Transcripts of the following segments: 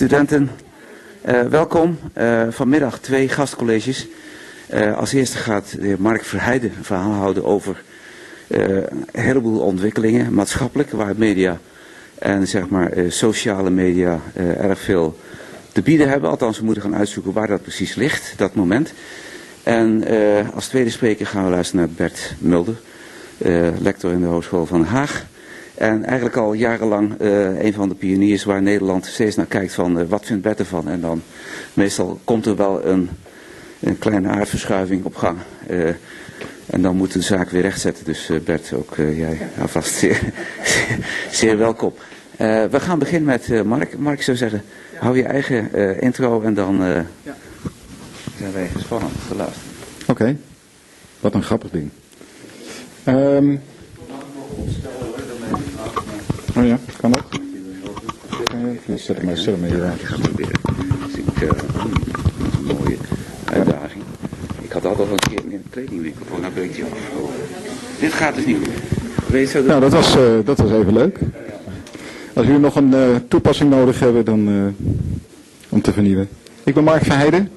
Studenten, uh, welkom. Uh, vanmiddag twee gastcolleges. Uh, als eerste gaat de heer Mark Verheijden een verhaal houden over een heleboel ontwikkelingen, maatschappelijk, waar media en zeg maar sociale media erg veel te bieden hebben. Althans, we moeten gaan uitzoeken waar dat precies ligt, dat moment. En als tweede spreker gaan we luisteren naar Bert Mulder, lector in de Hogeschool van Haag. En eigenlijk al jarenlang uh, een van de pioniers waar Nederland steeds naar kijkt van uh, wat vindt Bert ervan. En dan meestal komt er wel een, een kleine aardverschuiving op gang. Uh, en dan moet de zaak weer rechtzetten. Dus Bert, ook jij alvast zeer, zeer, welkom. we gaan beginnen met Mark. Mark zou zeggen, hou je eigen intro en dan ja. zijn wij gespannen te luisteren. Oké, okay. wat een grappig ding. Um, Oh ja, kan dat? Ja, zet hem maar, zet hem maar hier aan. Ik ga proberen. Dus ik, uh, een mooie uitdaging. Ik had altijd al een keer een kledingwinkel voor, nou breekt hij af. Dit gaat dus niet goed. Weet je, nou, dat was, uh, dat was even leuk. Als jullie nog een uh, toepassing nodig hebben, dan uh, om te vernieuwen. Ik ben Mark Verheijden.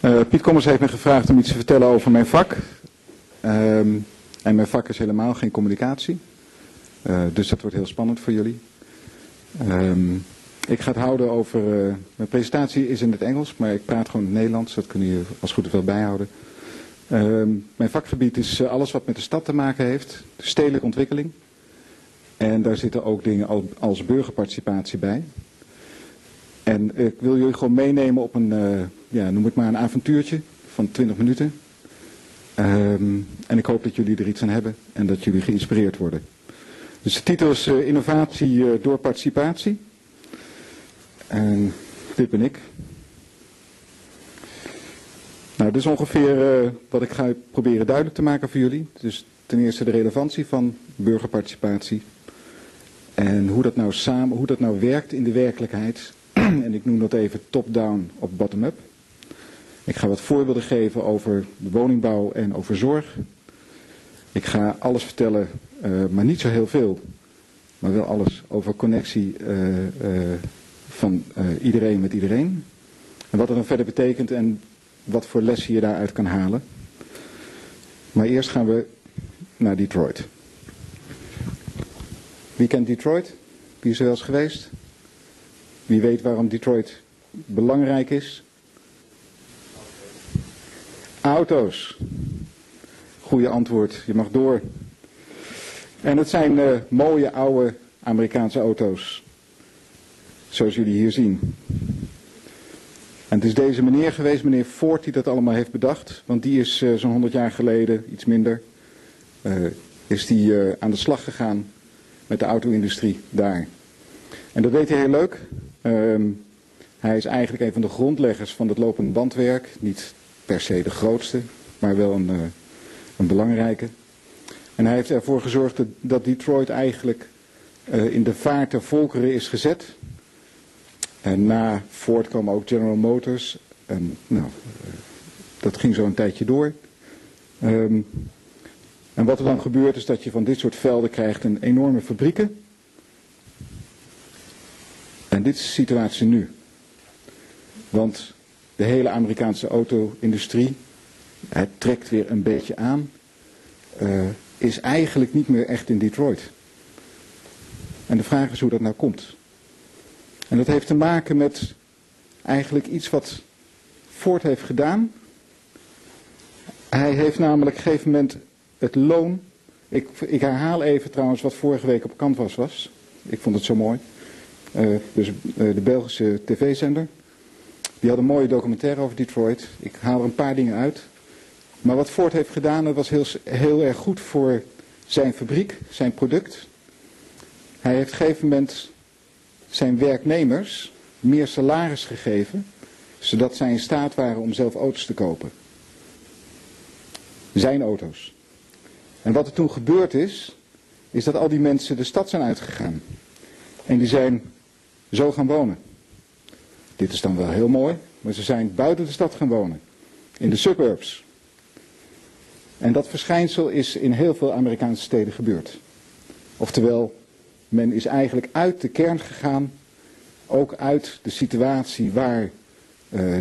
Uh, Piet Kommers heeft me gevraagd om iets te vertellen over mijn vak. Um, en mijn vak is helemaal geen communicatie. Uh, dus dat wordt heel spannend voor jullie. Um, ik ga het houden over. Uh, mijn presentatie is in het Engels, maar ik praat gewoon in het Nederlands. Dat kunnen jullie als goed wel bijhouden. Um, mijn vakgebied is uh, alles wat met de stad te maken heeft, stedelijke ontwikkeling. En daar zitten ook dingen als burgerparticipatie bij. En ik wil jullie gewoon meenemen op een, ja, noem het maar een avontuurtje van 20 minuten. Um, en ik hoop dat jullie er iets aan hebben en dat jullie geïnspireerd worden. Dus de titel is uh, Innovatie uh, door participatie. En dit ben ik. Nou, dit is ongeveer uh, wat ik ga proberen duidelijk te maken voor jullie. Dus ten eerste de relevantie van burgerparticipatie. En hoe dat nou samen, hoe dat nou werkt in de werkelijkheid. en ik noem dat even top-down of bottom-up. Ik ga wat voorbeelden geven over woningbouw en over zorg. Ik ga alles vertellen uh, maar niet zo heel veel. Maar wel alles over connectie uh, uh, van iedereen met iedereen. En wat dat dan verder betekent en wat voor lessen je daaruit kan halen. Maar eerst gaan we naar Detroit. Wie kent Detroit? Wie is er wel eens geweest? Wie weet waarom Detroit belangrijk is? Auto's. Goeie antwoord. Je mag door. En het zijn uh, mooie oude Amerikaanse auto's. Zoals jullie hier zien. En het is deze meneer geweest, meneer Ford, die dat allemaal heeft bedacht. Want die is uh, zo'n 100 jaar geleden, iets minder, uh, is die aan de slag gegaan met de auto-industrie daar. En dat deed hij heel leuk. Um, hij is eigenlijk een van de grondleggers van het lopend bandwerk. Niet per se de grootste, maar wel een, een belangrijke. En hij heeft ervoor gezorgd dat Detroit eigenlijk uh, in de vaart der volkeren is gezet. En na Ford kwam ook General Motors. En nou, uh, dat ging zo een tijdje door. Um, en wat er dan gebeurt is dat je van dit soort velden krijgt een enorme fabrieken. En dit is de situatie nu. Want de hele Amerikaanse auto-industrie, het trekt weer een beetje aan. Uh, is eigenlijk niet meer echt in Detroit. En de vraag is hoe dat nou komt. En dat heeft te maken met eigenlijk iets wat Ford heeft gedaan. Hij heeft namelijk op een gegeven moment het loon. Ik, ik herhaal even trouwens wat vorige week op Canvas was. Ik vond het zo mooi. Uh, dus uh, de Belgische tv-zender. Die had een mooie documentaire over Detroit. Ik haal er een paar dingen uit. Maar wat Ford heeft gedaan, dat was heel, heel erg goed voor zijn fabriek, zijn product. Hij heeft op een gegeven moment zijn werknemers meer salaris gegeven, zodat zij in staat waren om zelf auto's te kopen. Zijn auto's. En wat er toen gebeurd is, is dat al die mensen de stad zijn uitgegaan. En die zijn zo gaan wonen. Dit is dan wel heel mooi, maar ze zijn buiten de stad gaan wonen. In de suburbs. En dat verschijnsel is in heel veel Amerikaanse steden gebeurd. Oftewel, men is eigenlijk uit de kern gegaan ook uit de situatie waar uh,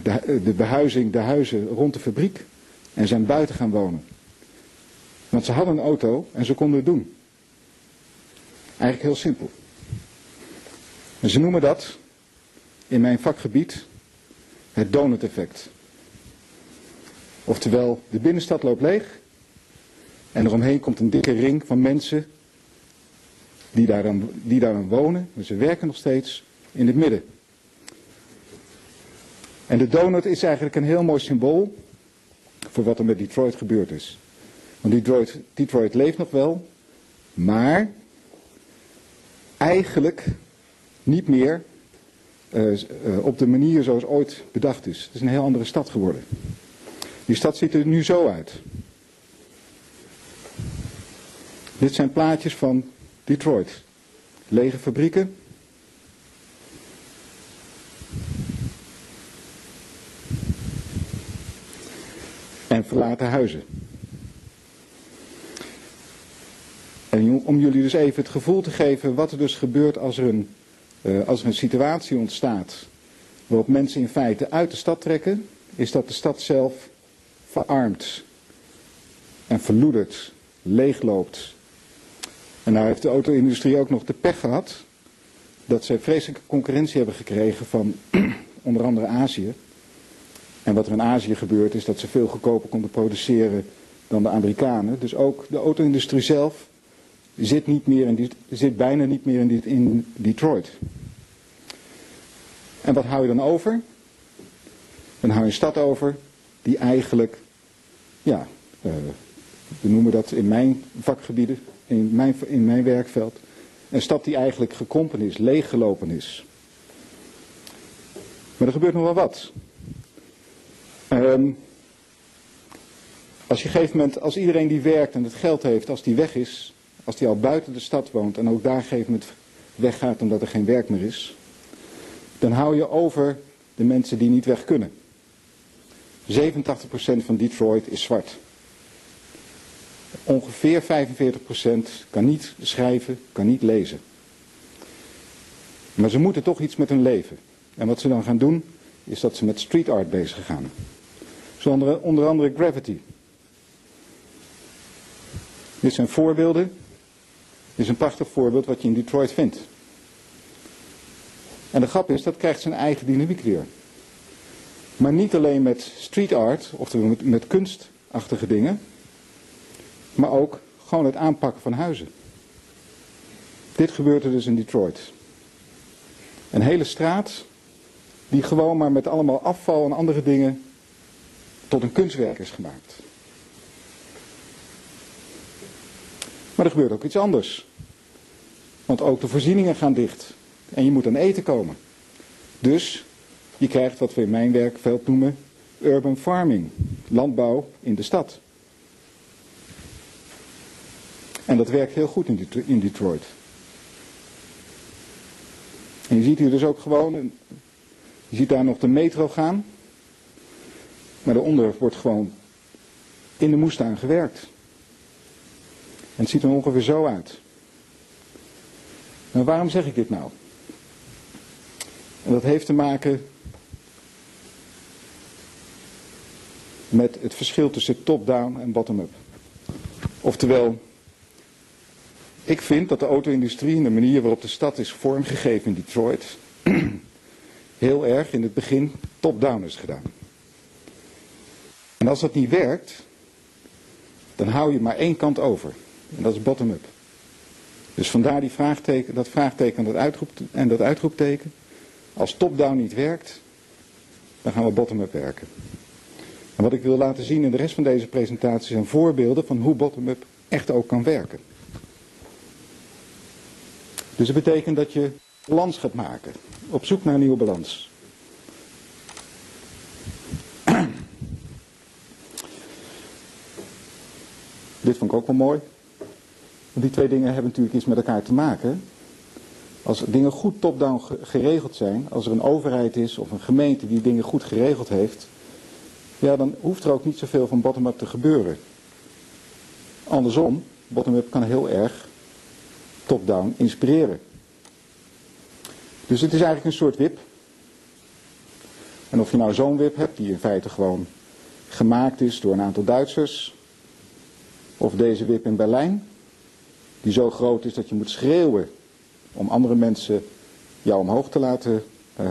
de, de behuizing, de huizen rond de fabriek en zijn buiten gaan wonen. Want ze hadden een auto en ze konden het doen. Eigenlijk heel simpel. En ze noemen dat in mijn vakgebied het donut-effect. Oftewel, de binnenstad loopt leeg en eromheen komt een dikke ring van mensen die daar dan, die daar dan wonen. Maar ze werken nog steeds in het midden. En de donut is eigenlijk een heel mooi symbool voor wat er met Detroit gebeurd is. Want Detroit, Detroit leeft nog wel, maar eigenlijk niet meer uh, uh, op de manier zoals ooit bedacht is. Het is een heel andere stad geworden. Die stad ziet er nu zo uit. Dit zijn plaatjes van Detroit. Lege fabrieken. En verlaten huizen. En om jullie dus even het gevoel te geven wat er dus gebeurt als er een, uh, als situatie ontstaat waarop mensen in feite uit de stad trekken, is dat de stad zelf verarmt en verloedert, leegloopt. En nou heeft de auto-industrie ook nog de pech gehad dat zij vreselijke concurrentie hebben gekregen van onder andere Azië. En wat er in Azië gebeurt is dat ze veel goedkoper konden produceren dan de Amerikanen. Dus ook de auto-industrie zelf zit, niet meer in, zit bijna niet meer in, in Detroit. En wat hou je dan over? Dan hou je een stad over die eigenlijk, ja, uh, we noemen dat in mijn vakgebieden, in mijn, in mijn werkveld, een stad die eigenlijk gekrompen is, leeggelopen is. Maar er gebeurt nog wel wat. Um, als je een gegeven moment, als iedereen die werkt en het geld heeft, als die weg is, als die al buiten de stad woont en ook daar op een gegeven moment weggaat omdat er geen werk meer is, dan hou je over de mensen die niet weg kunnen. 87% van Detroit is zwart. Ongeveer 45% kan niet schrijven, kan niet lezen. Maar ze moeten toch iets met hun leven. En wat ze dan gaan doen, is dat ze met street art bezig gaan. Zo onder, onder andere Gravity. Dit zijn voorbeelden. Dit is een prachtig voorbeeld wat je in Detroit vindt. En de grap is, dat krijgt zijn eigen dynamiek weer. Maar niet alleen met street art, oftewel met, met kunstachtige dingen, maar ook gewoon het aanpakken van huizen. Dit gebeurt er dus in Detroit. Een hele straat die gewoon maar met allemaal afval en andere dingen tot een kunstwerk is gemaakt. Maar er gebeurt ook iets anders. Want ook de voorzieningen gaan dicht. En je moet aan eten komen. Dus je krijgt wat we in mijn werkveld noemen urban farming. Landbouw in de stad. En dat werkt heel goed in Detroit. En je ziet hier dus ook gewoon, je ziet daar nog de metro gaan. Maar daaronder wordt gewoon in de moestuin gewerkt. En het ziet er ongeveer zo uit. Maar waarom zeg ik dit nou? En dat heeft te maken met het verschil tussen top-down en bottom-up. Oftewel, ik vind dat de auto-industrie en de manier waarop de stad is vormgegeven in Detroit heel erg in het begin top-down is gedaan. En als dat niet werkt, dan hou je maar één kant over. En dat is bottom-up. Dus vandaar die vraagteken, dat vraagteken dat en dat uitroepteken. Als top-down niet werkt, dan gaan we bottom-up werken. En wat ik wil laten zien in de rest van deze presentatie zijn voorbeelden van hoe bottom-up echt ook kan werken. Dus dat betekent dat je balans gaat maken. Op zoek naar een nieuwe balans. Dit vond ik ook wel mooi. Want die twee dingen hebben natuurlijk iets met elkaar te maken. Als dingen goed top-down geregeld zijn, als er een overheid is of een gemeente die dingen goed geregeld heeft, ja, dan hoeft er ook niet zoveel van bottom-up te gebeuren. Andersom, bottom-up kan heel erg top-down inspireren. Dus het is eigenlijk een soort wip. En of je nou zo'n wip hebt, die in feite gewoon gemaakt is door een aantal Duitsers, of deze wip in Berlijn, die zo groot is dat je moet schreeuwen om andere mensen jou omhoog te laten uh,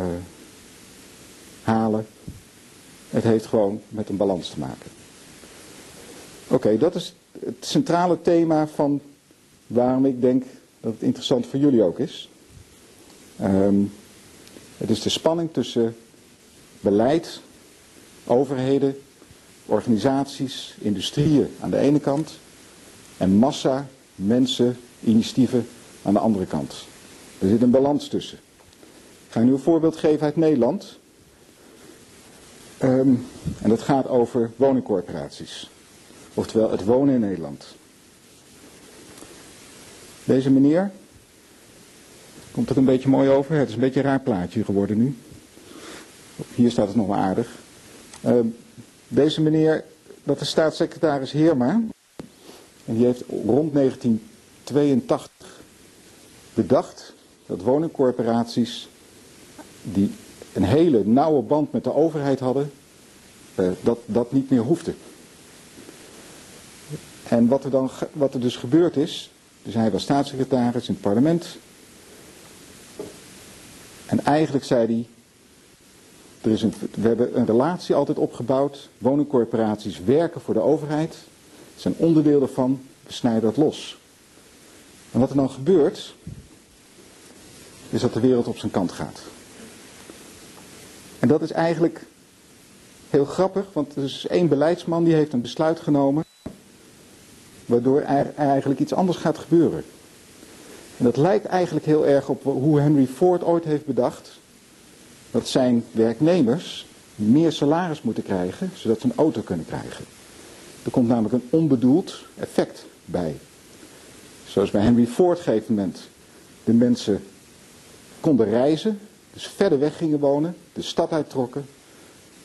halen. Het heeft gewoon met een balans te maken. Oké, dat is het centrale thema van waarom ik denk dat het interessant voor jullie ook is. Um, het is de spanning tussen beleid, overheden, organisaties, industrieën aan de ene kant en massa, mensen, initiatieven aan de andere kant. Er zit een balans tussen. Ik ga nu een voorbeeld geven uit Nederland. Um, en dat gaat over woningcorporaties. Oftewel het wonen in Nederland. Deze meneer, komt het een beetje mooi over? Het is een beetje een raar plaatje geworden nu. Hier staat het nog wel aardig. Uh, deze meneer, dat is staatssecretaris Heerma. En die heeft rond 1982 bedacht dat woningcorporaties die een hele nauwe band met de overheid hadden, uh, dat dat niet meer hoefde. En wat er, dan, wat er dus gebeurd is, dus hij was staatssecretaris in het parlement. En eigenlijk zei hij, er is een, we hebben een relatie altijd opgebouwd. Woningcorporaties werken voor de overheid. zijn onderdeel daarvan. We snijden dat los. En wat er dan gebeurt, is dat de wereld op zijn kant gaat. En dat is eigenlijk heel grappig, want er is één beleidsman die heeft een besluit genomen. Waardoor er eigenlijk iets anders gaat gebeuren. En dat lijkt eigenlijk heel erg op hoe Henry Ford ooit heeft bedacht. Dat zijn werknemers meer salaris moeten krijgen, zodat ze een auto kunnen krijgen. Er komt namelijk een onbedoeld effect bij. Zoals bij Henry Ford op een gegeven moment de mensen konden reizen, dus verder weg gingen wonen, de stad uittrokken,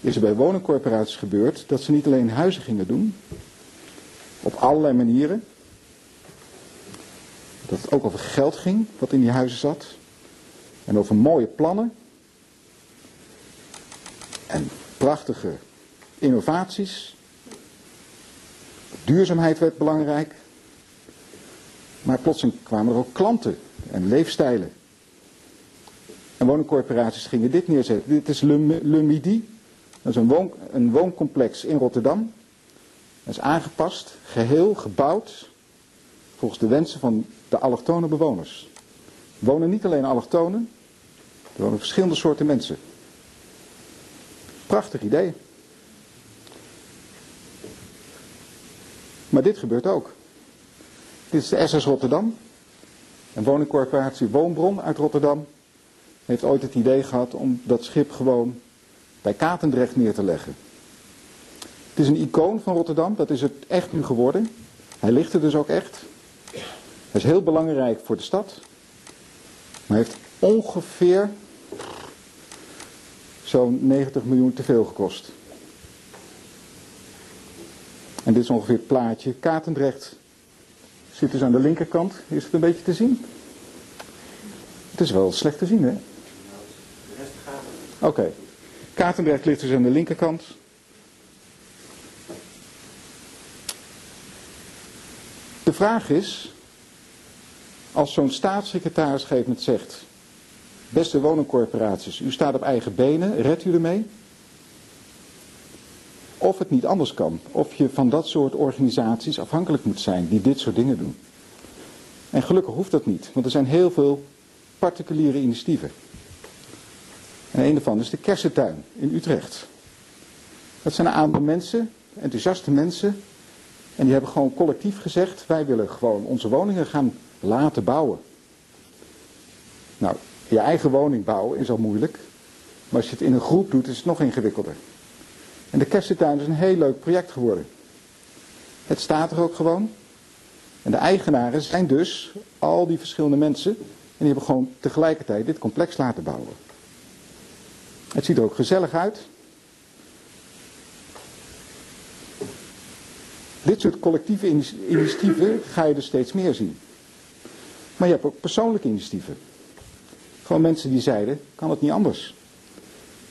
is er bij woningcorporaties gebeurd dat ze niet alleen huizen gingen doen, op allerlei manieren. Dat het ook over geld ging, wat in die huizen zat. En over mooie plannen. En prachtige innovaties. Duurzaamheid werd belangrijk. Maar plotseling kwamen er ook klanten en leefstijlen. En woningcorporaties gingen dit neerzetten. Dit is Le, Midi. Dat is een, woon, een wooncomplex in Rotterdam. Dat is aangepast, geheel gebouwd volgens de wensen van de allochtone bewoners. Er wonen niet alleen allochtonen, er wonen verschillende soorten mensen. Prachtig idee. Maar dit gebeurt ook. Dit is de SS Rotterdam. Een woningcorporatie Woonbron uit Rotterdam heeft ooit het idee gehad om dat schip gewoon bij Katendrecht neer te leggen. Het is een icoon van Rotterdam, dat is het echt nu geworden. Hij ligt er dus ook echt. Hij is heel belangrijk voor de stad. Maar heeft ongeveer zo'n 90 miljoen te veel gekost. En dit is ongeveer het plaatje. Katendrecht zit dus aan de linkerkant. Is het een beetje te zien? Het is wel slecht te zien, hè? Oké. Okay. Katendrecht ligt dus aan de linkerkant. De vraag is, als zo'n staatssecretaris moment zegt, beste woningcorporaties, u staat op eigen benen, redt u ermee? Of het niet anders kan, of je van dat soort organisaties afhankelijk moet zijn die dit soort dingen doen. En gelukkig hoeft dat niet, want er zijn heel veel particuliere initiatieven. En een daarvan is de Kersentuin in Utrecht. Dat zijn een aantal mensen, enthousiaste mensen, en die hebben gewoon collectief gezegd, wij willen gewoon onze woningen gaan laten bouwen. Nou, je eigen woning bouwen is al moeilijk. Maar als je het in een groep doet, is het nog ingewikkelder. En de Kersentuin is een heel leuk project geworden. Het staat er ook gewoon. En de eigenaren zijn dus al die verschillende mensen. En die hebben gewoon tegelijkertijd dit complex laten bouwen. Het ziet er ook gezellig uit. Dit soort collectieve initiatieven ga je er steeds meer zien. Maar je hebt ook persoonlijke initiatieven. Gewoon mensen die zeiden, kan het niet anders.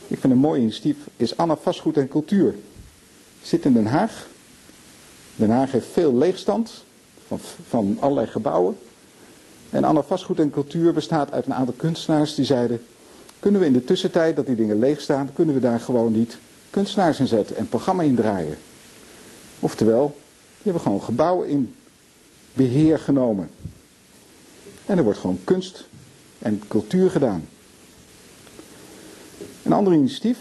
Ik vind een mooi initiatief, is Anna Vastgoed en Cultuur. Zit in Den Haag. Den Haag heeft veel leegstand van, van allerlei gebouwen. En Anna Vastgoed en Cultuur bestaat uit een aantal kunstenaars die zeiden... kunnen we in de tussentijd dat die dingen leeg staan, kunnen we daar gewoon niet kunstenaars in zetten en programma in draaien. Oftewel, hebben gewoon gebouwen in beheer genomen. En er wordt gewoon kunst en cultuur gedaan. Een ander initiatief.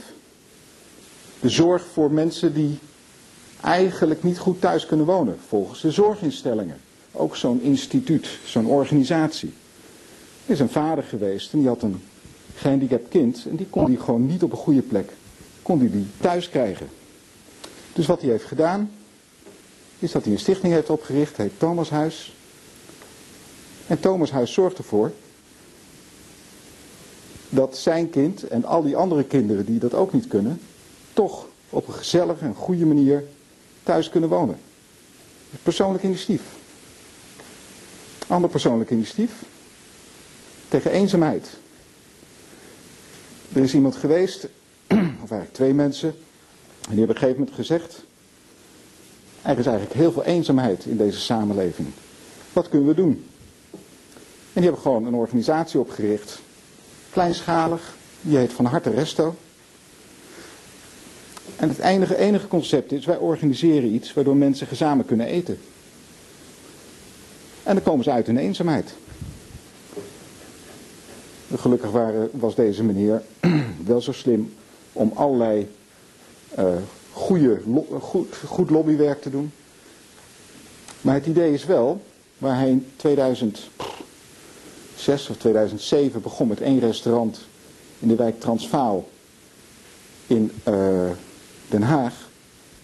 De zorg voor mensen die eigenlijk niet goed thuis kunnen wonen. Volgens de zorginstellingen. Ook zo'n instituut, zo'n organisatie. Er is een vader geweest en die had een gehandicapt kind. En die kon die gewoon niet op een goede plek. Kon die die thuis krijgen. Dus wat hij heeft gedaan. Is dat hij een stichting heeft opgericht. Heet Thomashuis. En Thomashuis zorgt ervoor dat zijn kind en al die andere kinderen die dat ook niet kunnen, toch op een gezellige en goede manier thuis kunnen wonen. Persoonlijk initiatief. Ander persoonlijk initiatief. Tegen eenzaamheid. Er is iemand geweest, of eigenlijk twee mensen, en die hebben op een gegeven moment gezegd, er is eigenlijk heel veel eenzaamheid in deze samenleving. Wat kunnen we doen? En die hebben gewoon een organisatie opgericht kleinschalig. Die heet Van Harte Resto. En het enige, enige concept is, wij organiseren iets waardoor mensen gezamenlijk kunnen eten. En dan komen ze uit hun eenzaamheid. Gelukkig waren, was deze meneer wel zo slim om allerlei uh, goede, goed, goed lobbywerk te doen. Maar het idee is wel, waar hij in 2000, 2006 of 2007 begon met één restaurant in de wijk Transvaal in uh, Den Haag.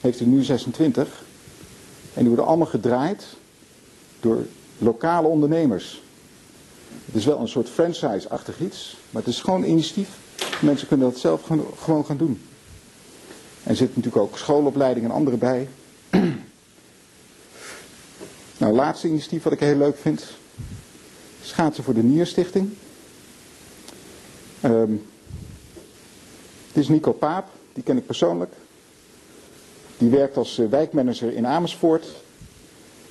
Heeft er nu 26. En die worden allemaal gedraaid door lokale ondernemers. Het is wel een soort franchise-achtig iets, maar het is gewoon initiatief. Mensen kunnen dat zelf gewoon gaan doen. Er zitten natuurlijk ook schoolopleiding en andere bij. nou, laatste initiatief wat ik heel leuk vind schaatsen voor de Nierstichting. Um, dit is Nico Paap, die ken ik persoonlijk. Die werkt als uh, wijkmanager in Amersfoort.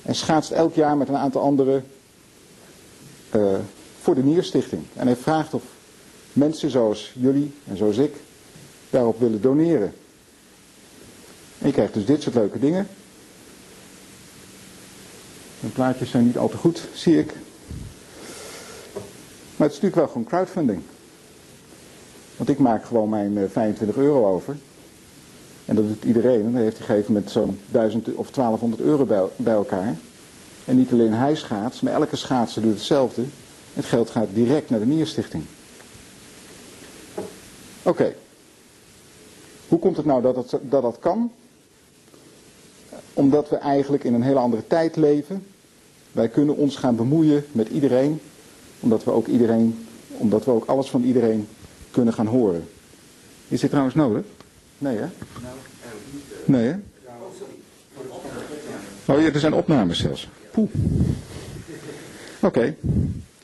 En schaatst elk jaar met een aantal anderen uh, voor de Nierstichting. En hij vraagt of mensen zoals jullie en zoals ik daarop willen doneren. En je krijgt dus dit soort leuke dingen. De plaatjes zijn niet al te goed, zie ik. Maar het is natuurlijk wel gewoon crowdfunding. Want ik maak gewoon mijn 25 eh, euro over. En dat doet iedereen. En dan heeft hij gegeven met zo'n 1000 of 1200 euro bij, bij elkaar. En niet alleen hij schaats, maar elke schaatser doet hetzelfde. Het geld gaat direct naar de Nierstichting. Oké. Hoe komt het nou dat dat, dat dat kan? Omdat we eigenlijk in een hele andere tijd leven. Wij kunnen ons gaan bemoeien met iedereen omdat we ook iedereen, omdat we ook alles van iedereen kunnen gaan horen. Is dit trouwens nodig? Nee hè? Nee hè? Oh ja, er zijn opnames zelfs. Poeh. Oké,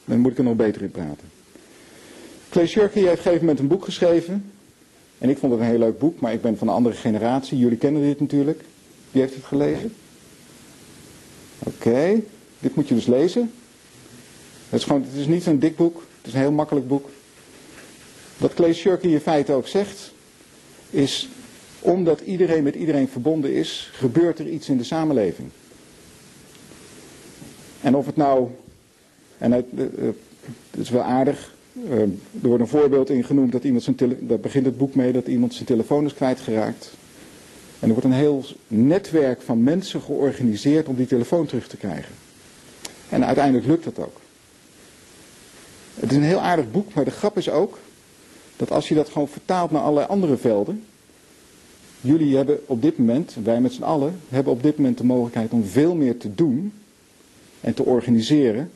dan moet ik er nog beter in praten. Clay Shirky heeft op een gegeven moment een boek geschreven. En ik vond het een heel leuk boek, maar ik ben van een andere generatie. Jullie kennen dit natuurlijk. Wie heeft het gelezen? Oké, dit moet je dus lezen. Het is, gewoon, het is niet zo'n dik boek, het is een heel makkelijk boek. Wat Clay Shirky in feite ook zegt, is omdat iedereen met iedereen verbonden is, gebeurt er iets in de samenleving. En of het nou, en het, het is wel aardig, er wordt een voorbeeld in genoemd dat iemand zijn daar begint het boek mee dat iemand zijn telefoon is kwijtgeraakt. En er wordt een heel netwerk van mensen georganiseerd om die telefoon terug te krijgen. En uiteindelijk lukt dat ook. Het is een heel aardig boek, maar de grap is ook dat als je dat gewoon vertaalt naar allerlei andere velden. Jullie hebben op dit moment, wij met z'n allen, hebben op dit moment de mogelijkheid om veel meer te doen en te organiseren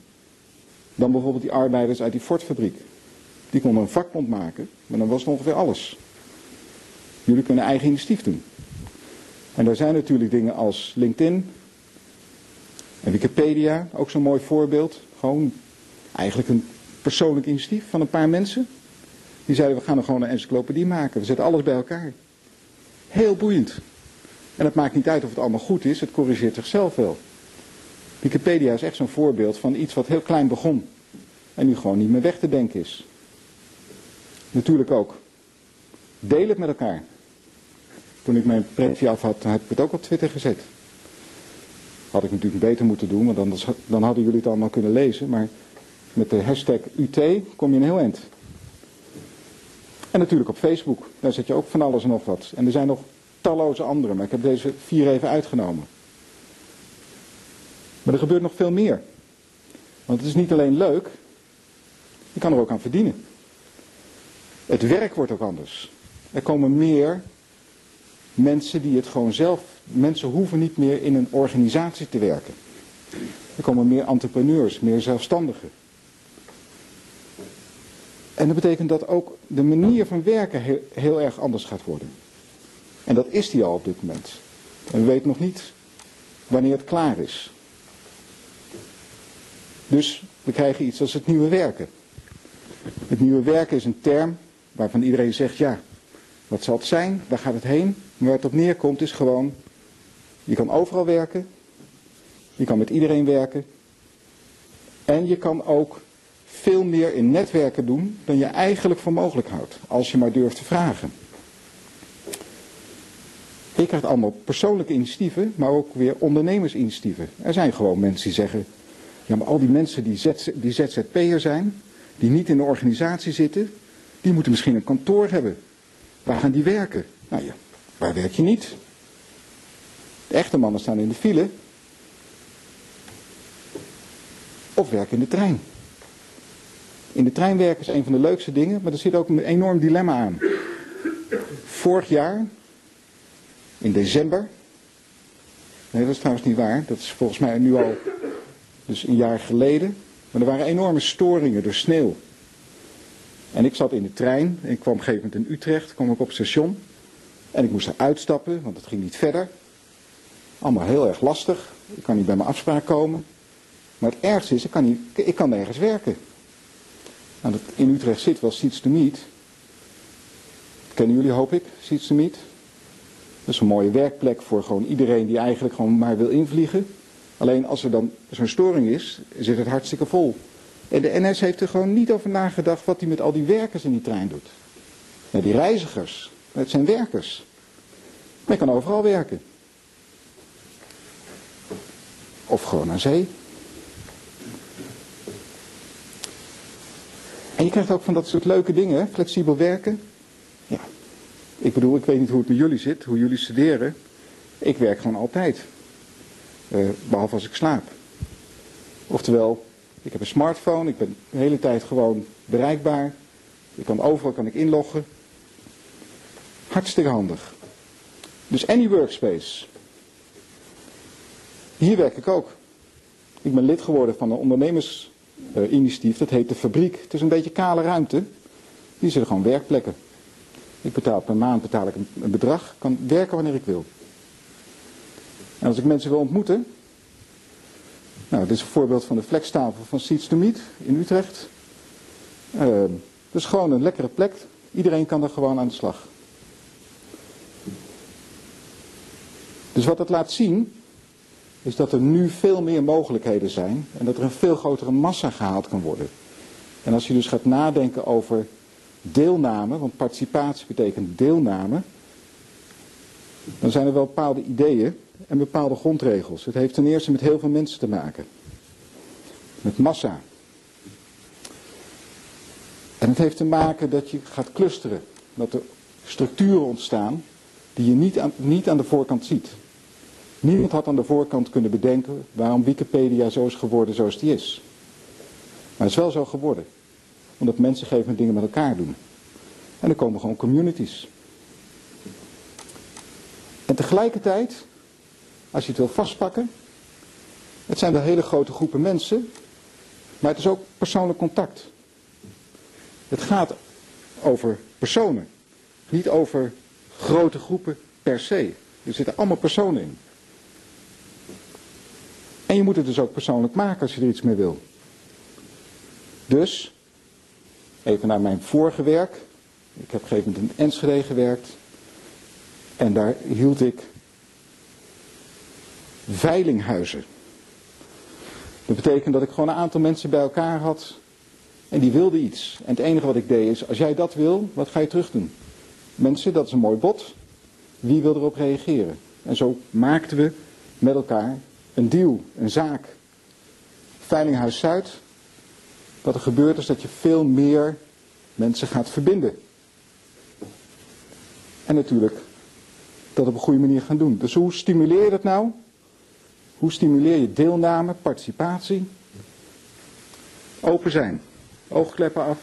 dan bijvoorbeeld die arbeiders uit die Ford-fabriek. Die konden een vakbond maken, maar dan was het ongeveer alles. Jullie kunnen eigen initiatief doen. En daar zijn natuurlijk dingen als LinkedIn en Wikipedia, ook zo'n mooi voorbeeld. Gewoon eigenlijk een persoonlijk initiatief van een paar mensen. Die zeiden we gaan er gewoon een encyclopedie maken. We zetten alles bij elkaar. Heel boeiend. En het maakt niet uit of het allemaal goed is, het corrigeert zichzelf wel. Wikipedia is echt zo'n voorbeeld van iets wat heel klein begon. En nu gewoon niet meer weg te denken is. Natuurlijk ook. Deel het met elkaar. Toen ik mijn pretje af had, heb ik het ook op Twitter gezet. Had ik natuurlijk beter moeten doen, want dan, dan hadden jullie het allemaal kunnen lezen. Maar met de hashtag UT kom je een heel eind. En natuurlijk op Facebook. Daar zet je ook van alles en nog wat. En er zijn nog talloze andere, maar ik heb deze vier even uitgenomen. Maar er gebeurt nog veel meer. Want het is niet alleen leuk, je kan er ook aan verdienen. Het werk wordt ook anders. Er komen meer mensen die het gewoon zelf. Mensen hoeven niet meer in een organisatie te werken. Er komen meer entrepreneurs, meer zelfstandigen. En dat betekent dat ook de manier van werken heel, heel, erg anders gaat worden. En dat is die al op dit moment. En we weten nog niet wanneer het klaar is. Dus we krijgen iets als het nieuwe werken. Het nieuwe werken is een term waarvan iedereen zegt, ja, wat zal het zijn? Waar gaat het heen? Maar waar het op neerkomt is gewoon, je kan overal werken. Je kan met iedereen werken. En je kan ook veel meer in netwerken doen dan je eigenlijk voor mogelijk houdt. Als je maar durft te vragen. Je krijgt allemaal persoonlijke initiatieven, maar ook weer ondernemersinitiatieven. Er zijn gewoon mensen die zeggen, ja maar al die mensen die, die ZZP'er zijn, die niet in de organisatie zitten, die moeten misschien een kantoor hebben. Waar gaan die werken? Nou ja, waar werk je niet? De echte mannen staan in de file. Of werken in de trein. In de trein werken is een van de leukste dingen, maar er zit ook een enorm dilemma aan. Vorig jaar, in december. Nee, dat is trouwens niet waar. Dat is volgens mij nu al dus een jaar geleden. Maar er waren enorme storingen door sneeuw. En ik zat in de trein ik kwam op een gegeven moment in Utrecht, kwam ik op het station. En ik moest er uitstappen, want het ging niet verder. Allemaal heel erg lastig. Ik kan niet bij mijn afspraak komen. Maar het ergste is, ik kan, niet, ik kan nergens werken. Nou, dat in Utrecht zit wel Seats to Meet. Kennen jullie, hoop ik, Seats to Meet? Dat is een mooie werkplek voor gewoon iedereen die eigenlijk gewoon maar wil invliegen. Alleen als er dan zo'n storing is, zit het hartstikke vol. En de NS heeft er gewoon niet over nagedacht wat hij met al die werkers in die trein doet. Ja, die reizigers, het zijn werkers. Maar je kan overal werken. Of gewoon aan zee. En je krijgt ook van dat soort leuke dingen, flexibel werken. Ja, ik bedoel, ik weet niet hoe het met jullie zit, hoe jullie studeren. Ik werk gewoon altijd. Uh, behalve als ik slaap. Oftewel, ik heb een smartphone, ik ben de hele tijd gewoon bereikbaar. Ik kan overal kan ik inloggen. Hartstikke handig. Dus any workspace. Hier werk ik ook. Ik ben lid geworden van een ondernemersinitiatief, dat heet de Fabriek. Het is een beetje kale ruimte. Die zitten gewoon werkplekken. Ik betaal per maand betaal ik een, bedrag, kan werken wanneer ik wil. En als ik mensen wil ontmoeten, nou, dit is een voorbeeld van de flextafel van Seats to Meet in Utrecht. Uh, dus gewoon een lekkere plek. Iedereen kan er gewoon aan de slag. Dus wat dat laat zien, is dat er nu veel meer mogelijkheden zijn en dat er een veel grotere massa gehaald kan worden. En als je dus gaat nadenken over deelname, want participatie betekent deelname, dan zijn er wel bepaalde ideeën en bepaalde grondregels. Het heeft ten eerste met heel veel mensen te maken. Met massa. En het heeft te maken dat je gaat clusteren. Dat er structuren ontstaan die je niet aan, niet aan de voorkant ziet. Niemand had aan de voorkant kunnen bedenken waarom Wikipedia zo is geworden zoals die is. Maar het is wel zo geworden. Omdat mensen geven dingen met elkaar doen. En er komen gewoon communities. En tegelijkertijd als je het wil vastpakken. Het zijn wel hele grote groepen mensen, maar het is ook persoonlijk contact. Het gaat over personen, niet over grote groepen per se. Er zitten allemaal personen in. En je moet het dus ook persoonlijk maken als je er iets mee wil. Dus Even naar mijn vorige werk. Ik heb op een gegeven moment in Enschede gewerkt. En daar hield ik veilinghuizen. Dat betekent dat ik gewoon een aantal mensen bij elkaar had en die wilden iets. En het enige wat ik deed is, als jij dat wil, wat ga je terug doen? Mensen, dat is een mooi bod. Wie wil erop reageren? En zo maakten we met elkaar een deal, een zaak. Veilinghuis Zuid. Wat er gebeurt is dat je veel meer mensen gaat verbinden. En natuurlijk dat op een goede manier gaan doen. Dus hoe stimuleer je dat nou? Hoe stimuleer je deelname, participatie? Open zijn. Oogkleppen af.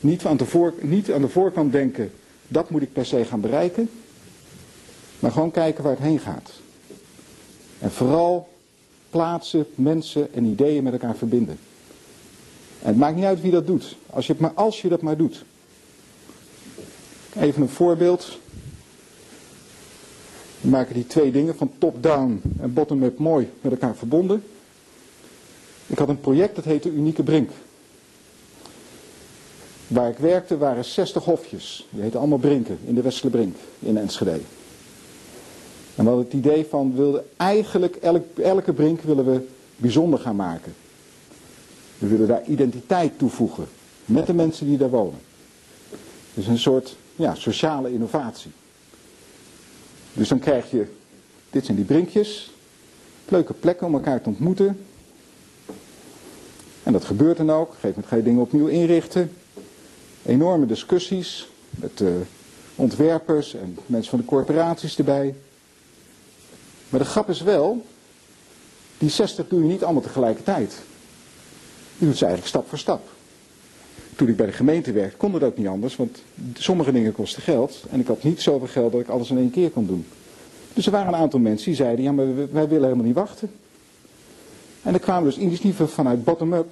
Niet aan, de niet aan de voorkant denken, dat moet ik per se gaan bereiken. Maar gewoon kijken waar het heen gaat. En vooral plaatsen, mensen en ideeën met elkaar verbinden. En het maakt niet uit wie dat doet. Als je, het maar, als je dat maar doet. Even een voorbeeld. We maken die twee dingen van top-down en bottom-up mooi met elkaar verbonden. Ik had een project dat heette Unieke Brink. Waar ik werkte waren 60 hofjes. Die heten allemaal Brinken in de Westelijke Brink in Enschede. En we hadden het idee van, we wilden eigenlijk elke brink willen we bijzonder gaan maken. We willen daar identiteit toevoegen met de mensen die daar wonen. Dus een soort ja, sociale innovatie. Dus dan krijg je, dit zijn die brinkjes, leuke plekken om elkaar te ontmoeten. En dat gebeurt dan ook. Op een gegeven moment ga je dingen opnieuw inrichten. Enorme discussies met uh, ontwerpers en mensen van de corporaties erbij. Maar de grap is wel, die 60 doe je niet allemaal tegelijkertijd. Je doet ze eigenlijk stap voor stap. Toen ik bij de gemeente werkte, kon dat ook niet anders, want sommige dingen kosten geld. En ik had niet zoveel geld dat ik alles in één keer kon doen. Dus er waren een aantal mensen die zeiden, ja maar wij willen helemaal niet wachten. En er kwamen dus initiatieven vanuit bottom-up.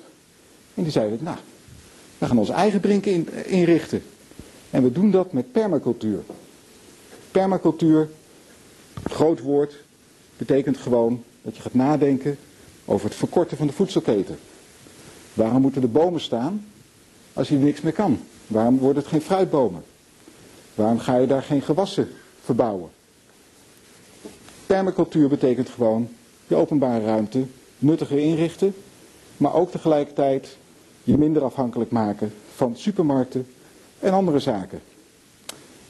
En die zeiden, nou, we gaan onze eigen brinken in, inrichten. En we doen dat met permacultuur. Permacultuur, groot woord, betekent gewoon dat je gaat nadenken over het verkorten van de voedselketen. Waarom moeten er bomen staan als je er niks meer kan? Waarom worden het geen fruitbomen? Waarom ga je daar geen gewassen verbouwen? Permacultuur betekent gewoon je openbare ruimte nuttiger inrichten, maar ook tegelijkertijd je minder afhankelijk maken van supermarkten en andere zaken.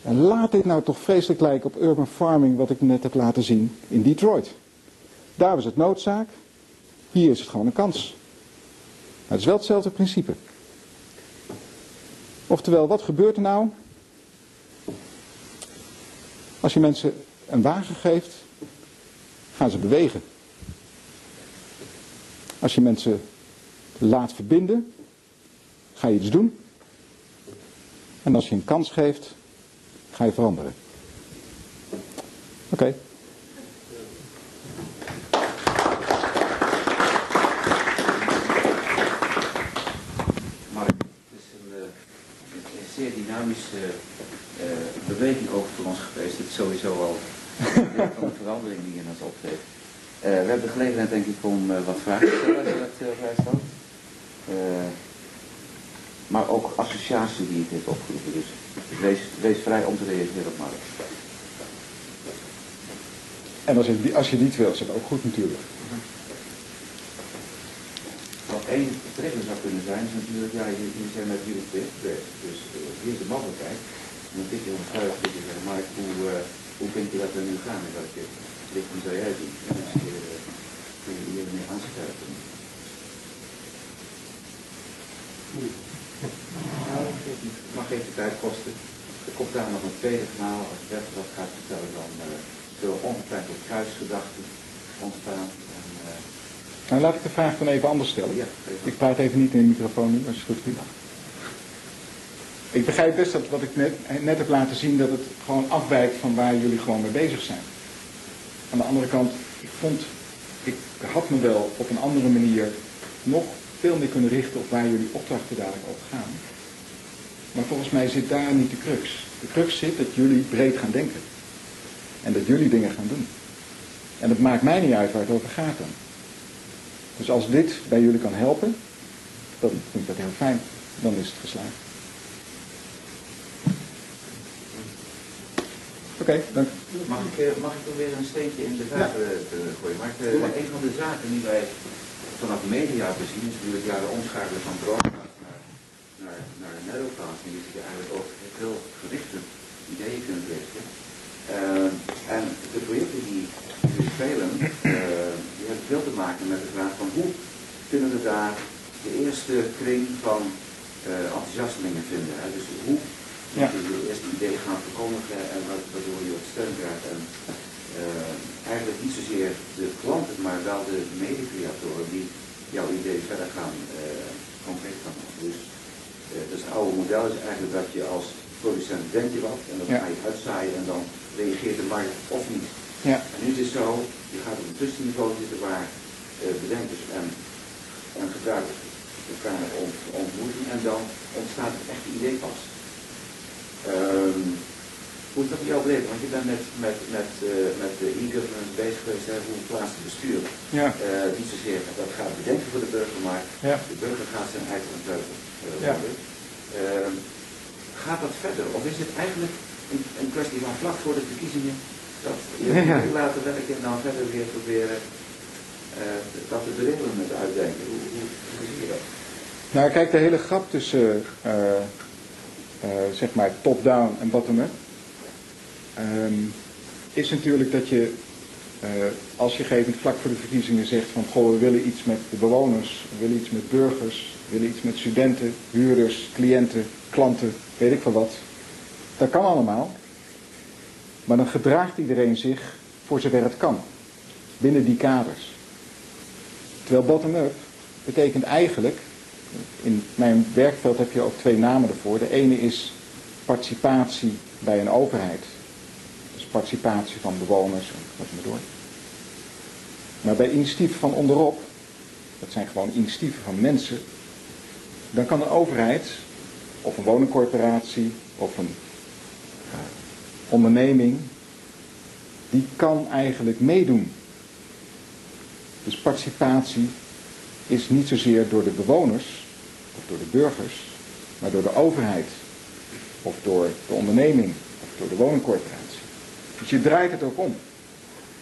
En laat dit nou toch vreselijk lijken op urban farming wat ik net heb laten zien in Detroit. Daar was het noodzaak, hier is het gewoon een kans. Het is wel hetzelfde principe. Oftewel, wat gebeurt er nou als je mensen een wagen geeft, gaan ze bewegen. Als je mensen laat verbinden, ga je iets doen. En als je een kans geeft, ga je veranderen. Oké. Uh, een zeer dynamische uh, beweging ook voor ons geweest. Het is sowieso al een van de verandering die in ons optreedt. Uh, we hebben de gelegenheid denk ik om wat vragen te stellen als je dat vrij stelt. maar ook associatie die het heeft opgeroepen. Dus wees, wees vrij om te reageren op Mark. En als je, als je niet wil, is dat ook goed natuurlijk. Wat één trigger zou kunnen zijn, is natuurlijk, ja, jullie zijn met jullie bezig, dus uh, hier is de mogelijkheid. En dan tik je om het dat je zegt, Mark, hoe, uh, hoe vind je dat we nu gaan in welke richting zou jij doen? En dan kun je, kun je hier mee aanschuiven. Het mag even tijd kosten. Er komt daar nog een tweede verhaal. Als Bert wat gaat vertellen, dan uh, zullen ongetwijfeld kruisgedachten ontstaan. En, uh, nou, laat ik de vraag dan even anders stellen. Ja, ik praat even niet in de microfoon nu, als je het goed vindt. Ik begrijp best dat wat ik net, net heb laten zien, dat het gewoon afwijkt van waar jullie gewoon mee bezig zijn. Aan de andere kant, ik vond, ik had me wel op een andere manier nog veel meer kunnen richten op waar jullie opdrachten dadelijk over gaan. Maar volgens mij zit daar niet de crux. De crux zit dat jullie breed gaan denken. En dat jullie dingen gaan doen. En het maakt mij niet uit waar het over gaat dan. Dus als dit bij jullie kan helpen, dan vind ik dat heel fijn. Dan is het geslaagd. Oké, dank. Mag ik, eh, mag ik dan weer een steentje in de vraag eh, te gooien? Eh, maar een van de zaken die wij vanaf media bezien is natuurlijk ja, de omschakeling van corona naar, naar, naar narrowcasting. Dus je eigenlijk ook heel gerichte ideeën kunt richten. Uh, en de projecten die we spelen, uh, die hebben veel te maken met de vraag van hoe kunnen we daar de eerste kring van uh, enthousiastelingen vinden. Hè? Dus hoe ja. je wil eerst idee gaan verkondigen en waardoor je op steun krijgt. En eigenlijk niet zozeer de klanten, maar wel de mede-creatoren die jouw idee verder gaan concreet gaan maken. Dus, oude model is eigenlijk dat je als producent denkt je wat en ja. ga je uitzaaien en dan reageert de markt of niet. Ja. En nu is het zo, je gaat op een tussenniveau zitten waar bedenkers en, en gebruikers elkaar ont, ontmoeten en dan ontstaat het echte idee pas. Um, hoe is dat voor jou beleven? Want je bent met, met, met, uh, met de e-government bezig geweest, hè, hoe plaatselijk bestuur. Ja. Uh, niet zozeer dat gaat bedenken voor de burger, maar ja. de burger gaat zijn eigen ontwerper uh, ja. worden. Uh, gaat dat verder? Of is het eigenlijk een, een kwestie van vlak voor de verkiezingen dat je ja. laten werken en dan verder weer proberen dat de regelen met uitdenken? Hoe, hoe, hoe zie je dat? Nou, kijk, de hele grap tussen uh, zeg maar top-down en bottom-up, um, is natuurlijk dat je, uh, als je gegeven vlak voor de verkiezingen zegt van goh, we willen iets met de bewoners, we willen iets met burgers, willen iets met studenten, huurders, cliënten, klanten, weet ik veel wat. Dat kan allemaal. Maar dan gedraagt iedereen zich voor zover het kan. Binnen die kaders. Terwijl bottom-up betekent eigenlijk in mijn werkveld heb je ook twee namen ervoor. De ene is participatie bij een overheid. Dus participatie van bewoners en wat maar door. Maar bij initiatieven van onderop, dat zijn gewoon initiatieven van mensen, dan kan een overheid of een woningcorporatie of een uh, onderneming, die kan eigenlijk meedoen. Dus participatie is niet zozeer door de bewoners of door de burgers, maar door de overheid of door de onderneming of door de woningcorporatie. Dus je draait het ook om.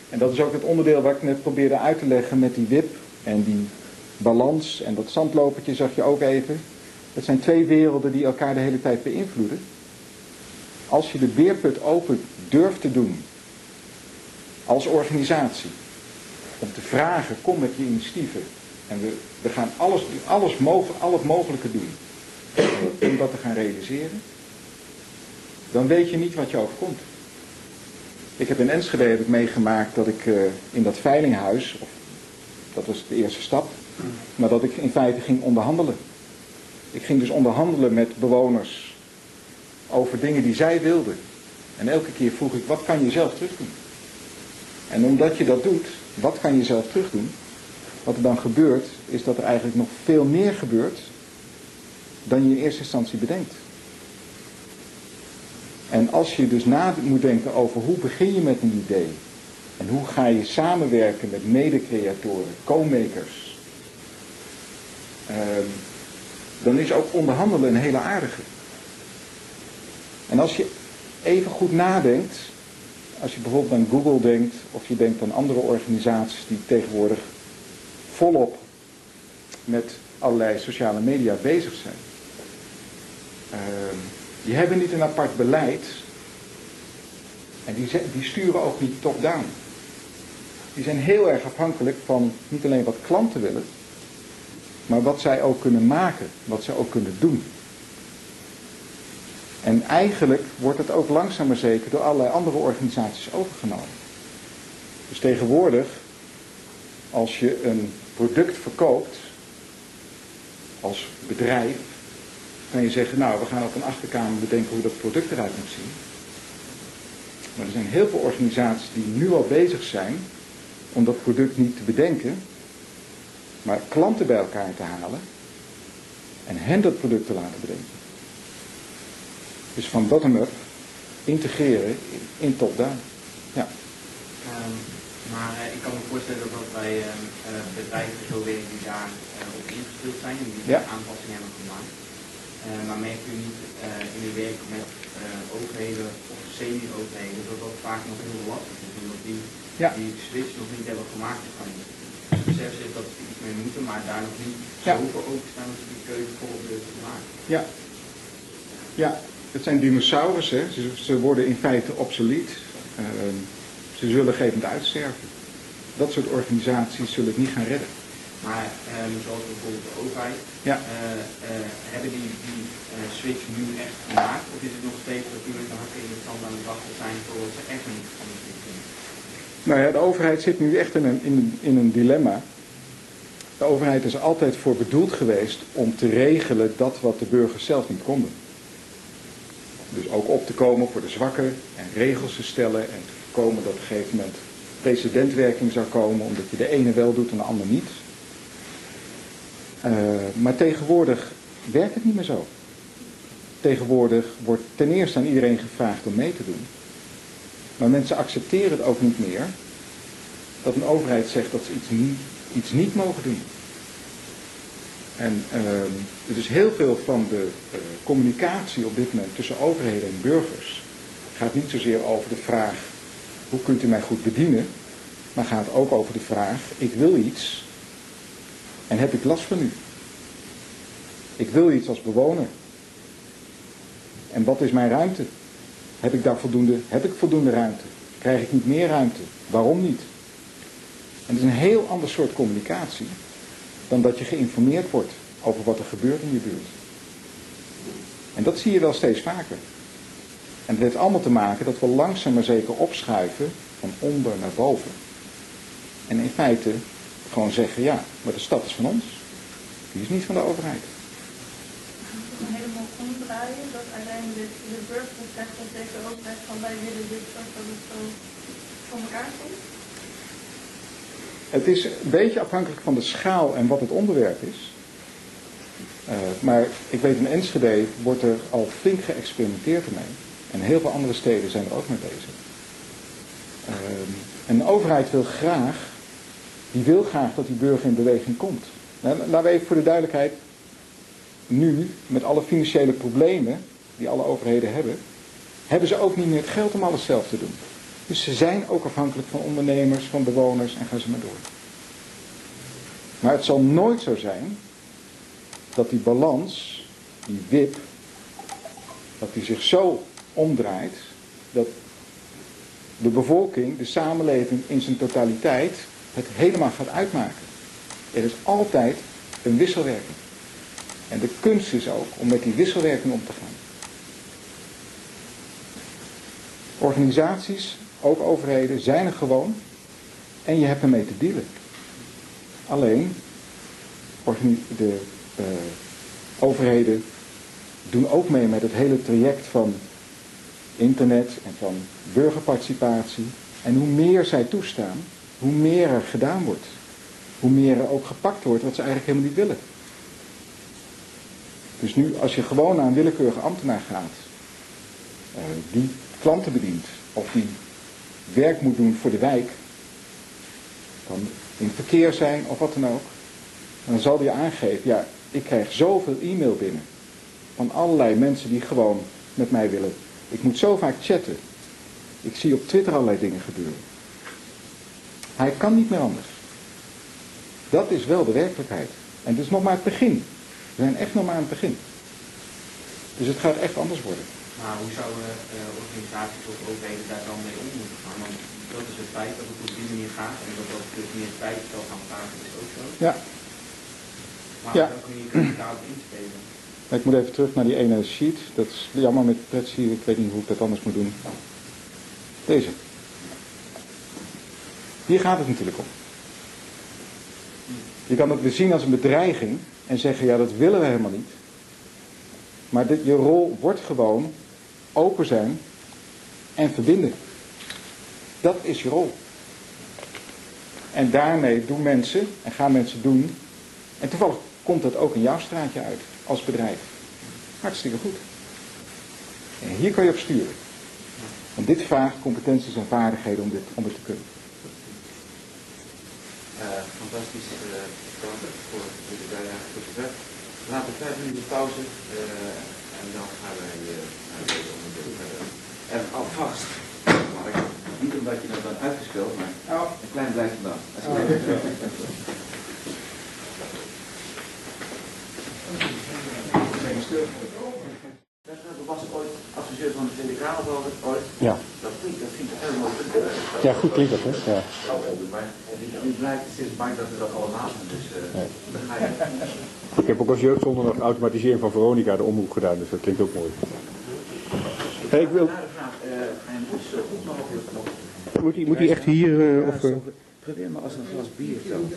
En dat is ook het onderdeel wat ik net probeerde uit te leggen met die wip en die balans en dat zandlopertje zag je ook even. Dat zijn twee werelden die elkaar de hele tijd beïnvloeden. Als je de beerput open durft te doen als organisatie, om te vragen, kom met je initiatieven, en we, we gaan alles, alles mogelijk, al het mogelijke doen om dat te gaan realiseren. Dan weet je niet wat je overkomt. Ik heb in Enschede heb ik meegemaakt dat ik uh, in dat veilinghuis, of, dat was de eerste stap, maar dat ik in feite ging onderhandelen. Ik ging dus onderhandelen met bewoners over dingen die zij wilden. En elke keer vroeg ik, wat kan je zelf terugdoen? En omdat je dat doet, wat kan je zelf terugdoen? Wat er dan gebeurt, is dat er eigenlijk nog veel meer gebeurt dan je in eerste instantie bedenkt. En als je dus na moet denken over hoe begin je met een idee en hoe ga je samenwerken met mede-creatoren, co-makers, dan is ook onderhandelen een hele aardige. En als je even goed nadenkt, als je bijvoorbeeld aan Google denkt of je denkt aan andere organisaties die tegenwoordig volop met allerlei sociale media bezig zijn. Uh, die hebben niet een apart beleid. En die, die sturen ook niet top-down. Die zijn heel erg afhankelijk van niet alleen wat klanten willen, maar wat zij ook kunnen maken, wat zij ook kunnen doen. En eigenlijk wordt het ook langzaam maar zeker door allerlei andere organisaties overgenomen. Dus tegenwoordig, als je een product verkoopt als bedrijf, kan je zeggen, nou we gaan op een achterkamer bedenken hoe dat product eruit moet zien. Maar er zijn heel veel organisaties die nu al bezig zijn om dat product niet te bedenken, maar klanten bij elkaar te halen en hen dat product te laten bedenken. Dus van bottom-up integreren in top-down. Ja. Um, maar uh, ik kan me voorstellen dat wij uh, uh, bedrijven zo werken die daar op ingespeeld zijn en die ja. aanpassingen hebben gemaakt. Eh, maar merk u niet eh, in uw werk met eh, overheden of semi-overheden dat dat vaak nog heel lastig is, omdat die Ja. die switch nog niet hebben gemaakt van Dus besef zich dat ze iets mee moeten, maar daar nog niet Ja. zoveel openstaan dat ze die keuze volop durven te maken. Ja. Ja, het zijn dinosaurussen. Ze, ze worden in feite obsolet. Ehm, ze zullen gevend uitsterven. Dat soort organisaties zullen het niet gaan redden. Maar ehm, zoals bijvoorbeeld de overheid, Ja. eh, eh, hebben die, die eh, switch nu echt gemaakt? Of is het nog steeds dat die met de hakken in de tand aan het wachten zijn totdat ze echt niet van de switch zijn? Nou ja, de overheid zit nu echt in een, in, in een dilemma. De overheid is altijd voor bedoeld geweest om te regelen dat wat de burgers zelf niet konden. Dus ook op te komen voor de zwakken en regels te stellen en te voorkomen dat op een gegeven moment precedentwerking zou komen omdat je de ene wel doet en de ander niet. Eh, maar tegenwoordig werkt het niet meer zo. Tegenwoordig wordt ten eerste aan iedereen gevraagd om mee te doen. Maar mensen accepteren het ook niet meer dat een overheid zegt dat ze iets niet, iets niet mogen doen. En ehm, dus heel veel van de eh, communicatie op dit moment tussen overheden en burgers gaat niet zozeer over de vraag hoe kunt u mij goed bedienen, maar gaat ook over de vraag ik wil iets en heb ik last van u. Ik wil iets als bewoner. En wat is mijn ruimte? Heb ik daar voldoende, heb ik voldoende ruimte? Krijg ik niet meer ruimte? Waarom niet? En het is een heel ander soort communicatie dan dat je geïnformeerd wordt over wat er gebeurt in je buurt. En dat zie je wel steeds vaker. En het heeft allemaal te maken dat we langzaam maar zeker opschuiven van onder naar boven. En in feite gewoon zeggen, ja, maar de stad is van ons. Die is niet van de overheid. Omdraaien, dat uiteindelijk de burger zegt dat tegen de overheid van wij willen dit zodat het zo voor elkaar komt. Het is een beetje afhankelijk van de schaal en wat het onderwerp is. Eh, maar ik weet in Enschede wordt er al flink geëxperimenteerd ermee. En heel veel andere steden zijn er ook mee bezig. Ehm, en de overheid wil graag, die wil graag dat die burger in beweging komt. Nou, laten we even voor de duidelijkheid, nu met alle financiële problemen die alle overheden hebben, hebben ze ook niet meer het geld om alles zelf te doen. Dus ze zijn ook afhankelijk van ondernemers, van bewoners en gaan ze maar door. Maar het zal nooit zo zijn dat die balans, die wip, dat die zich zo omdraait dat de bevolking, de samenleving in zijn totaliteit het helemaal gaat uitmaken. Er is altijd een wisselwerking. En de kunst is ook om met die wisselwerking om te gaan. Organisaties, ook overheden, zijn er gewoon en je hebt ermee te dealen. Alleen, de eh, overheden doen ook mee met het hele traject van internet en van burgerparticipatie. En hoe meer zij toestaan, hoe meer er gedaan wordt. Hoe meer er ook gepakt wordt wat ze eigenlijk helemaal niet willen. Dus nu, als je gewoon naar een willekeurige ambtenaar gaat, eh, die klanten bedient, of die werk moet doen voor de wijk, kan in het verkeer zijn of wat dan ook, dan zal die aangeven, ja, ik krijg zoveel e-mail binnen van allerlei mensen die gewoon met mij willen. Ik moet zo vaak chatten. Ik zie op Twitter allerlei dingen gebeuren. Hij kan niet meer anders. Dat is wel de werkelijkheid. En het is nog maar het begin. We zijn echt nog maar aan het begin. Dus het gaat echt anders worden. Maar hoe zouden eh, organisaties of overheden daar dan mee om moeten gaan? Want dat is het feit dat het op die manier gaat en dat dat dus meer tijd zal gaan vragen, is ook zo. Ja, Maar Ja. welke manier kun je daarop inspelen? ik moet even terug naar die ene sheet. Dat is jammer met Pretsy. Ik weet niet hoe ik dat anders moet doen. Deze. Hier gaat het natuurlijk om. Je kan het weer zien als een bedreiging en zeggen, ja dat willen we helemaal niet. Maar dit, je rol wordt gewoon open zijn en verbinden. Dat is je rol. En daarmee doen mensen en gaan mensen doen. En toevallig komt dat ook in jouw straatje uit als bedrijf. Hartstikke goed. En hier kan je op sturen. Want dit vraagt competenties en vaardigheden om dit, om dit te kunnen. Eh, fantastisch uh, voor jullie bijdrage tot laten we vijf minuten pauze eh, en dan gaan wij eh, naar deze onderdeel verder. En alvast, Mark, niet omdat je dat dan uitgespeeld, maar een klein blijft dan. Dat was ooit adviseur van de ik, ooit. Ja. Dat klinkt, dat klinkt heel mooi. Ja, goed klinkt dat, hè? Ja. Nu blijkt sinds Mike dat we dat allemaal doen, dus eh dan ga je. Ik heb ook als jeugdzonderdag automatisering van Veronica de omroep gedaan, dus dat klinkt ook mooi. Hey, ik wil, eh, moet, hij, moet hij echt hier, eh, of... Probeer maar als een glas bier zo.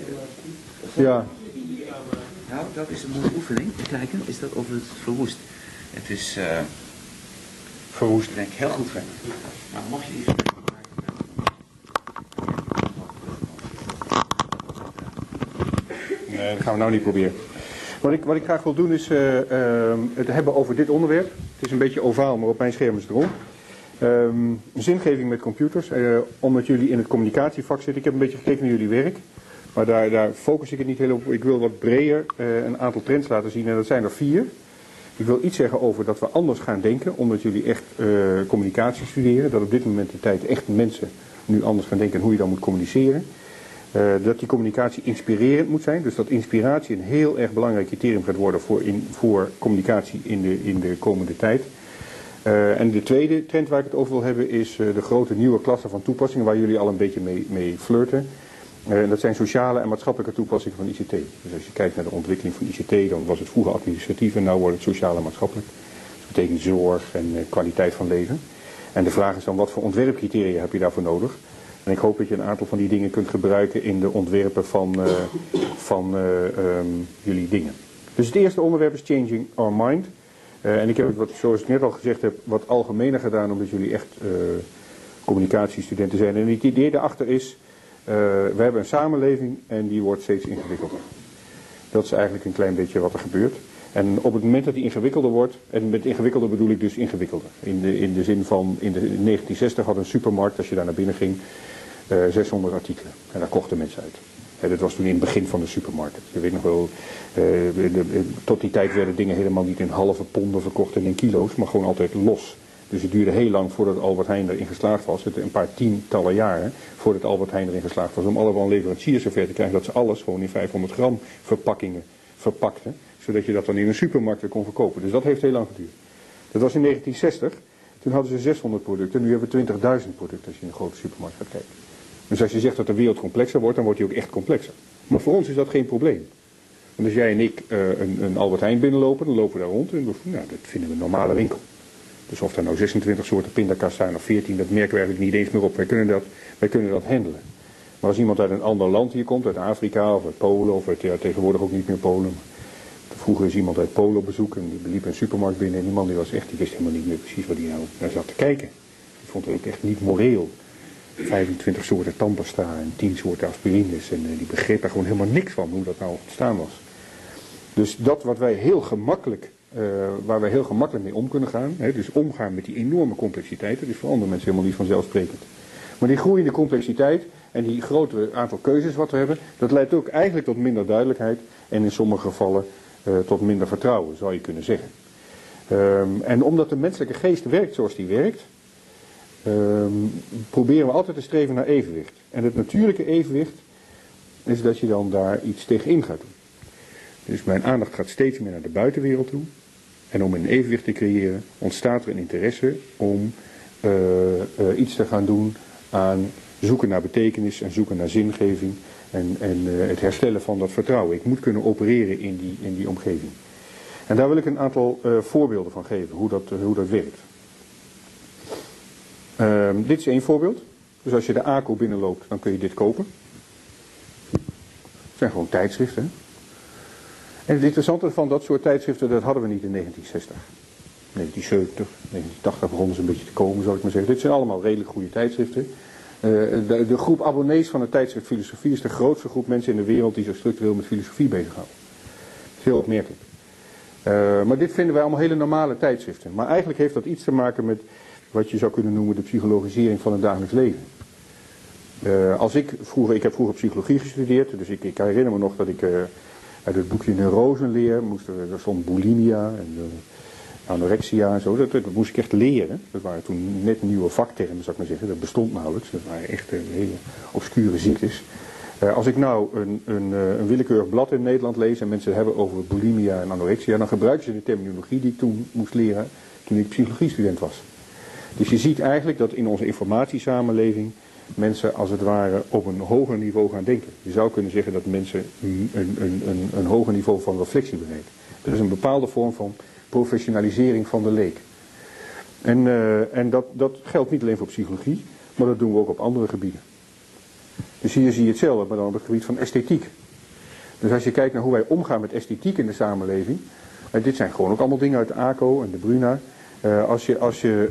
ja, Nou, dat is een mooie oefening. Kijken, is dat of het verwoest. Het is, eh verwoest. denk ik, heel goed. Nou, mocht je iets Nee, dat gaan we nou niet proberen. Wat ik, wat ik graag wil doen is eh, ehm, het hebben over dit onderwerp. Het is een beetje ovaal, maar op mijn scherm is het rond. Ehm, zingeving met computers. Eh, omdat jullie in het communicatievak zitten. Ik heb een beetje gekeken naar jullie werk. Maar daar, daar focus ik het niet heel op. Ik wil wat breder een aantal trends laten zien. En dat zijn er vier. Ik wil iets zeggen over dat we anders gaan denken. Omdat jullie echt eh, communicatie studeren. Dat op dit moment de tijd echt mensen nu anders gaan denken. En hoe je dan moet communiceren. Eh, dat die communicatie inspirerend moet zijn. Dus dat inspiratie een heel erg belangrijk criterium gaat worden voor, in, voor communicatie in de, in de komende tijd. Eh, en de tweede trend waar ik het over wil hebben is de grote nieuwe klasse van toepassingen waar jullie al een beetje mee, mee flirten. Eh, dat zijn sociale en maatschappelijke toepassingen van ICT. Dus als je kijkt naar de ontwikkeling van ICT, dan was het vroeger administratief en nu wordt het sociaal en maatschappelijk. Dat betekent zorg en eh, kwaliteit van leven. En de vraag is dan wat voor ontwerpcriteria heb je daarvoor nodig? En ik hoop dat je een aantal van die dingen kunt gebruiken in de ontwerpen van, eh, van eh, ehm, jullie dingen. Dus het eerste onderwerp is Changing Our Mind. En ik heb het, wat, zoals ik net al gezegd heb, wat algemener gedaan omdat jullie echt communicatiestudenten zijn. En het idee daarachter is, we hebben een samenleving en die wordt steeds ingewikkelder. Dat is eigenlijk een klein beetje wat er gebeurt. En op het moment dat die ingewikkelder wordt, en met ingewikkelder bedoel ik dus ingewikkelder. In de, in de zin van, in, de, in 1960 had een supermarkt, als je daar naar binnen ging, eh 600 artikelen. En daar kochten mensen uit. Hè, dat was toen in het begin van de supermarkt. Je weet nog wel, eh, tot die tijd werden dingen helemaal niet in halve ponden verkocht en in kilo's, maar gewoon altijd los. Dus het duurde heel lang voordat Albert Heijn erin geslaagd was, het een paar tientallen jaren, voordat Albert Heijn erin geslaagd was om allemaal leveranciers zover te krijgen dat ze alles gewoon in 500 gram verpakkingen verpakten, zodat je dat dan in een supermarkt kon verkopen. Dus dat heeft heel lang geduurd. Dat was in 1960, toen hadden ze 600 producten, nu hebben we 20.000 producten als je in een grote supermarkt gaat kijken. Dus als je zegt dat de wereld complexer wordt, dan wordt die ook echt complexer. Maar voor ons is dat geen probleem. Want als jij en ik eh, een, een Albert Heijn binnenlopen, dan lopen we daar rond en dan, nou, dat vinden we een normale winkel. Dus of er nou 26 soorten pindakaas zijn of 14, dat merken we eigenlijk niet eens meer op. Wij kunnen dat, wij kunnen dat handelen. Maar als iemand uit een ander land hier komt, uit Afrika of uit Polen, of uit, ja, tegenwoordig ook niet meer Polen. Vroeger is iemand uit Polen op bezoek en die liep een supermarkt binnen en die man die was echt, die wist helemaal niet meer precies waar hij nou naar zat te kijken. Die vond het ook echt niet moreel. 25 soorten tandpasta en 10 soorten aspirines. En eh, die begreep daar gewoon helemaal niks van hoe dat nou ontstaan was. Dus dat wat wij heel gemakkelijk, eh, waar wij heel gemakkelijk mee om kunnen gaan, dus omgaan met die enorme complexiteit, dat is voor andere mensen helemaal niet vanzelfsprekend. Maar die groeiende complexiteit en die grotere aantal keuzes wat we hebben, dat leidt ook eigenlijk tot minder duidelijkheid en in sommige gevallen eh, tot minder vertrouwen, zou je kunnen zeggen. Ehm, en omdat de menselijke geest werkt zoals die werkt, ehm, proberen we altijd te streven naar evenwicht. En het natuurlijke evenwicht is dat je dan daar iets tegenin gaat doen. Dus mijn aandacht gaat steeds meer naar de buitenwereld toe. En om een evenwicht te creëren ontstaat er een interesse om eh, eh, iets te gaan doen aan zoeken naar betekenis en zoeken naar zingeving en, en eh, het herstellen van dat vertrouwen. Ik moet kunnen opereren in die, in die omgeving. En daar wil ik een aantal voorbeelden van geven, hoe dat, hoe dat werkt. Ehm, dit is één voorbeeld. Dus als je de ACO binnenloopt, dan kun je dit kopen. Het zijn gewoon tijdschriften. hè. En het interessante van dat soort tijdschriften, dat hadden we niet in 1960. 1970, 1980 begonnen ze een beetje te komen, zou ik maar zeggen. Dit zijn allemaal redelijk goede tijdschriften. Eh, de, de groep abonnees van het tijdschrift Filosofie is de grootste groep mensen in de wereld die zich structureel met filosofie bezighouden. Dat heel opmerkelijk. Eh, maar dit vinden wij allemaal hele normale tijdschriften. Maar eigenlijk heeft dat iets te maken met wat je zou kunnen noemen de psychologisering van het dagelijks leven. Eh, als ik vroeger, ik heb vroeger psychologie gestudeerd, dus ik, ik herinner me nog dat ik Uit het boekje Neurosenleer moesten we, er stond bulimia en eh, anorexia en zo. Dat, dat, moest ik echt leren. Dat waren toen net nieuwe vaktermen, zou ik maar zeggen. Dat bestond nauwelijks. Dat waren echt eh, hele obscure ziektes. Eh, als ik nou een, een, een willekeurig blad in Nederland lees en mensen hebben over bulimia en anorexia, dan gebruiken ze de terminologie die ik toen moest leren toen ik psychologiestudent was. Dus je ziet eigenlijk dat in onze informatiesamenleving mensen als het ware op een hoger niveau gaan denken. Je zou kunnen zeggen dat mensen een, een, een, een hoger niveau van reflectie bereiken. Er is een bepaalde vorm van professionalisering van de leek. En, uh, en dat, dat geldt niet alleen voor psychologie, maar dat doen we ook op andere gebieden. Dus hier zie je hetzelfde, maar dan op het gebied van esthetiek. Dus als je kijkt naar hoe wij omgaan met esthetiek in de samenleving. En dit zijn gewoon ook allemaal dingen uit de ACO en de Bruna. Uh, als, je, als, je,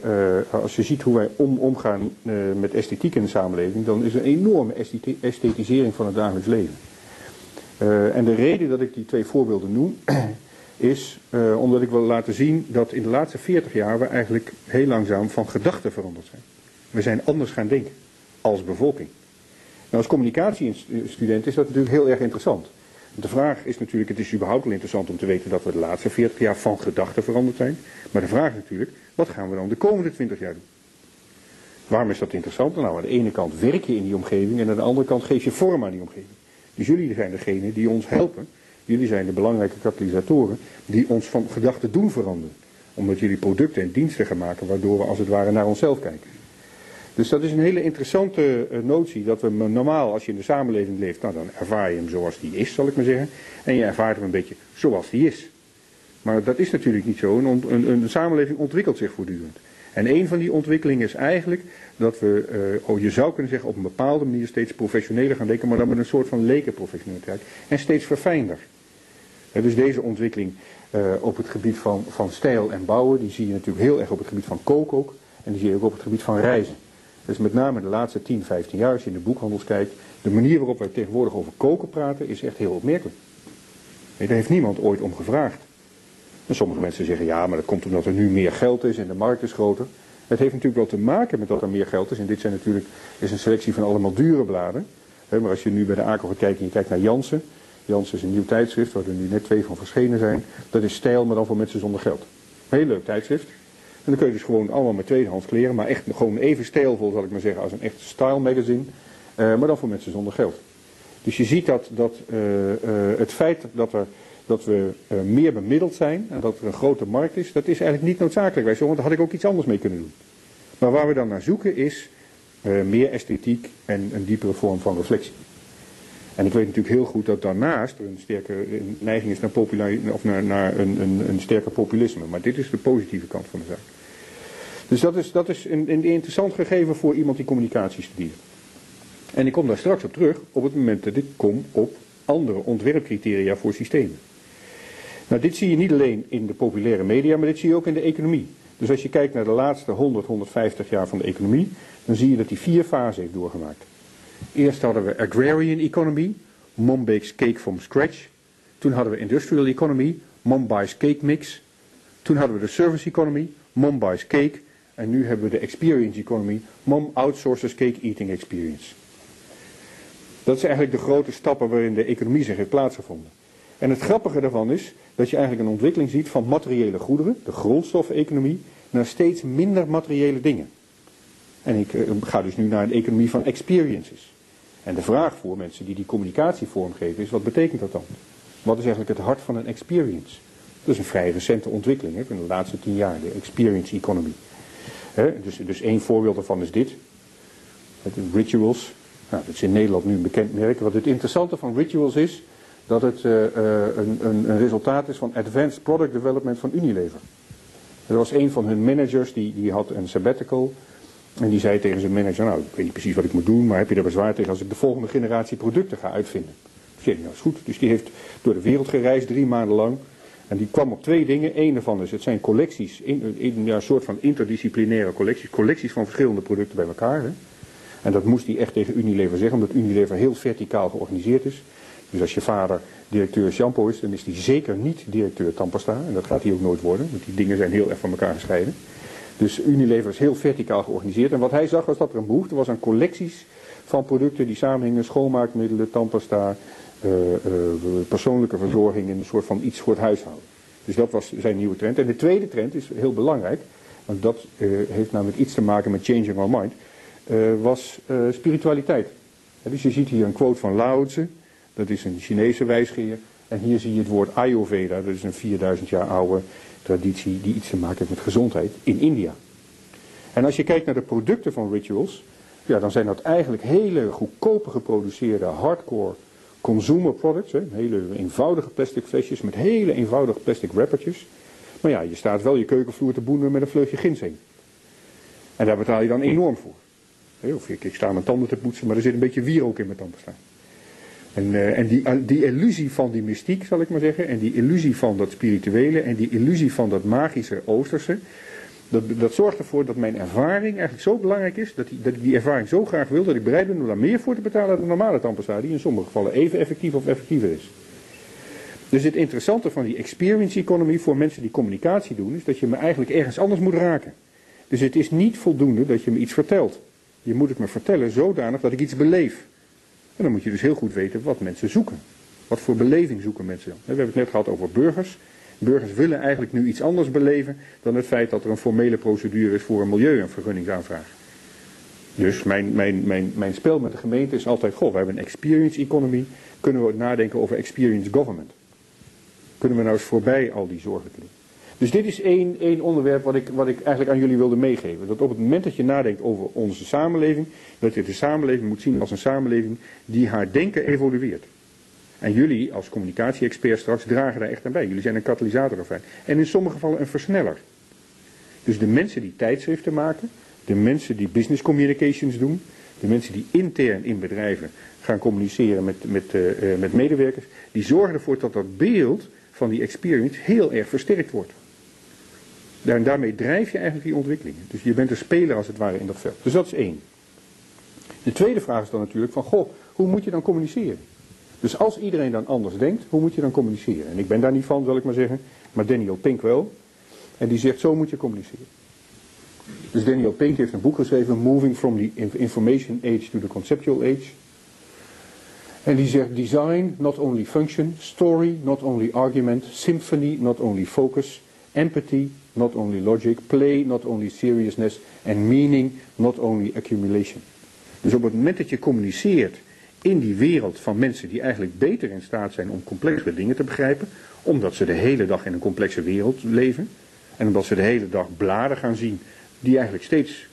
uh, als je ziet hoe wij om, omgaan uh, met esthetiek in de samenleving, dan is er een enorme esthetisering van het dagelijks leven. en de reden dat ik die twee voorbeelden noem, is omdat ik wil laten zien dat in de laatste 40 jaar we eigenlijk heel langzaam van gedachten veranderd zijn. We zijn anders gaan denken als bevolking. Nou, als communicatiestudent is dat natuurlijk heel erg interessant. De vraag is natuurlijk, het is überhaupt wel interessant om te weten dat we de laatste 40 jaar van gedachten veranderd zijn. Maar de vraag is natuurlijk, wat gaan we dan de komende 20 jaar doen? Waarom is dat interessant? Nou, aan de ene kant werk je in die omgeving en aan de andere kant geef je vorm aan die omgeving. Dus jullie zijn degene die ons helpen. Jullie zijn de belangrijke katalysatoren die ons van gedachten doen veranderen. Omdat jullie producten en diensten gaan maken waardoor we als het ware naar onszelf kijken. Dus dat is een hele interessante uh, notie dat we normaal als je in de samenleving leeft, nou dan ervaar je hem zoals die is, zal ik maar zeggen. En je ervaart hem een beetje zoals die is. Maar dat is natuurlijk niet zo. Een, een, een samenleving ontwikkelt zich voortdurend. En een van die ontwikkelingen is eigenlijk dat we, uh, oh, je zou kunnen zeggen, op een bepaalde manier steeds professioneler gaan denken, maar dan met een soort van lekenprofessionaliteit. En steeds verfijnder. Dus deze ontwikkeling uh, op het gebied van, van stijl en bouwen, die zie je natuurlijk heel erg op het gebied van koken ook. En die zie je ook op het gebied van reizen. Dus met name de laatste 10, 15 jaar, als je in de boekhandels kijkt, de manier waarop wij tegenwoordig over koken praten is echt heel opmerkelijk. Nee, daar heeft niemand ooit om gevraagd. En sommige mensen zeggen ja, maar dat komt omdat er nu meer geld is en de markt is groter. Het heeft natuurlijk wel te maken met dat er meer geld is. En dit zijn natuurlijk, is een selectie van allemaal dure bladen. Maar als je nu bij de ACO gaat kijken en je kijkt naar Jansen. Jansen is een nieuw tijdschrift waar er nu net twee van verschenen zijn. Dat is stijl, maar dan voor mensen zonder geld. Heel leuk tijdschrift. Dan kun je dus gewoon allemaal met tweedehands kleren, maar echt gewoon even stijlvol zal ik maar zeggen als een echt style magazine. Uh, maar dan voor mensen zonder geld. Dus je ziet dat, dat uh, uh, het feit dat, er, dat we meer bemiddeld zijn en dat er een grote markt is, dat is eigenlijk niet noodzakelijk. Want daar had ik ook iets anders mee kunnen doen. Maar waar we dan naar zoeken is meer esthetiek en een diepere vorm van reflectie. En ik weet natuurlijk heel goed dat daarnaast er een sterke neiging is naar, populair, of naar, naar een, een, een sterker populisme. Maar dit is de positieve kant van de zaak. Dus dat is, dat is een, interessant gegeven voor iemand die communicatie studeert. En ik kom daar straks op terug op het moment dat ik kom op andere ontwerpcriteria voor systemen. Nou, dit zie je niet alleen in de populaire media, maar dit zie je ook in de economie. Dus als je kijkt naar de laatste 100, 150 jaar van de economie, dan zie je dat die vier fasen heeft doorgemaakt. Eerst hadden we agrarian economy, mom bakes cake from scratch. Toen hadden we industrial economy, mom buys cake mix. Toen hadden we de service economy, mom buys cake. En nu hebben we de experience economy, mom outsources cake eating experience. Dat zijn eigenlijk de grote stappen waarin de economie zich heeft plaatsgevonden. En het grappige daarvan is dat je eigenlijk een ontwikkeling ziet van materiële goederen, de grondstoffeconomie, naar steeds minder materiële dingen. En ik uh, ga dus nu naar een economie van experiences. En de vraag voor mensen die die communicatie vormgeven is, wat betekent dat dan? Wat is eigenlijk het hart van een experience? Dat is een vrij recente ontwikkeling hè, van de laatste tien jaar, de experience economy. Dus, dus één voorbeeld daarvan is dit. Rituals. Nou, dat is in Nederland nu een bekend merk. Wat het interessante van rituals is, dat het uh, uh, een, een, een, resultaat is van Advanced Product Development van Unilever. Er was een van hun managers, die, die had een sabbatical. En die zei tegen zijn manager, nou, ik weet niet precies wat ik moet doen, maar heb je er bezwaar tegen als ik de volgende generatie producten ga uitvinden? Ik nou is goed. Dus die heeft door de wereld gereisd, drie maanden lang. En die kwam op twee dingen. Eén daarvan is, het zijn collecties, in, in, een soort van interdisciplinaire collecties, collecties van verschillende producten bij elkaar. Hè. En dat moest hij echt tegen Unilever zeggen, omdat Unilever heel verticaal georganiseerd is. Dus als je vader directeur shampoo is, dan is hij zeker niet directeur tandpasta. En dat gaat hij ook nooit worden, want die dingen zijn heel erg van elkaar gescheiden. Dus Unilever is heel verticaal georganiseerd. En wat hij zag was dat er een behoefte was aan collecties van producten die samenhingen, schoonmaakmiddelen, tandpasta, eh, persoonlijke verzorging in een soort van iets voor het huishouden. Dus dat was zijn nieuwe trend. En de tweede trend is heel belangrijk, want dat eh, heeft namelijk iets te maken met changing our mind, eh, was eh, spiritualiteit. Dus je ziet hier een quote van Lao dat is een Chinese wijsgeer. En hier zie je het woord Ayurveda, dat is een 4000 jaar oude traditie die iets te maken heeft met gezondheid in India. En als je kijkt naar de producten van rituals, ja, dan zijn dat eigenlijk hele goedkope geproduceerde hardcore consumer products. Hè? Hele eenvoudige plastic flesjes met hele eenvoudige plastic wrappertjes. Maar ja, je staat wel je keukenvloer te boenen met een vleugje ginseng. En daar betaal je dan enorm voor. Of ik, ik sta mijn tanden te poetsen, maar er zit een beetje wierook in mijn tandpasta. En, eh, en die, die illusie van die mystiek, zal ik maar zeggen, en die illusie van dat spirituele en die illusie van dat magische Oosterse, dat, dat zorgt ervoor dat mijn ervaring eigenlijk zo belangrijk is, dat, die, dat ik die ervaring zo graag wil, dat ik bereid ben om daar meer voor te betalen dan de normale tandpasta, die in sommige gevallen even effectief of effectiever is. Dus het interessante van die experience economy voor mensen die communicatie doen, is dat je me eigenlijk ergens anders moet raken. Dus het is niet voldoende dat je me iets vertelt. Je moet het me vertellen zodanig dat ik iets beleef. En dan moet je dus heel goed weten wat mensen zoeken. Wat voor beleving zoeken mensen? We hebben het net gehad over burgers. Burgers willen eigenlijk nu iets anders beleven dan het feit dat er een formele procedure is voor een milieu- en vergunningsaanvraag. Dus mijn, mijn, mijn, mijn spel met de gemeente is altijd, goh, we hebben een experience economy. Kunnen we nadenken over experience government? Kunnen we nou eens voorbij al die zorgen klimmen? Dus dit is één, één onderwerp wat ik, wat ik eigenlijk aan jullie wilde meegeven. Dat op het moment dat je nadenkt over onze samenleving, dat je de samenleving moet zien als een samenleving die haar denken evolueert. En jullie als communicatie-experts straks dragen daar echt aan bij. Jullie zijn een katalysator ervan. En in sommige gevallen een versneller. Dus de mensen die tijdschriften maken, de mensen die business communications doen, de mensen die intern in bedrijven gaan communiceren met, met, uh, met medewerkers, die zorgen ervoor dat dat beeld van die experience heel erg versterkt wordt. En daarmee drijf je eigenlijk die ontwikkelingen. Dus je bent een speler als het ware in dat veld. Dus dat is één. De tweede vraag is dan natuurlijk van, goh, hoe moet je dan communiceren? Dus als iedereen dan anders denkt, hoe moet je dan communiceren? En ik ben daar niet van, zal ik maar zeggen, maar Daniel Pink wel. En die zegt, zo moet je communiceren. Dus Daniel Pink heeft een boek geschreven, Moving from the Information Age to the Conceptual Age. En die zegt, design, not only function, story, not only argument, symphony, not only focus, empathy, not only logic, play, not only seriousness, and meaning, not only accumulation. Dus op het moment dat je communiceert in die wereld van mensen die eigenlijk beter in staat zijn om complexere dingen te begrijpen, omdat ze de hele dag in een complexe wereld leven, en omdat ze de hele dag bladen gaan zien die eigenlijk steeds,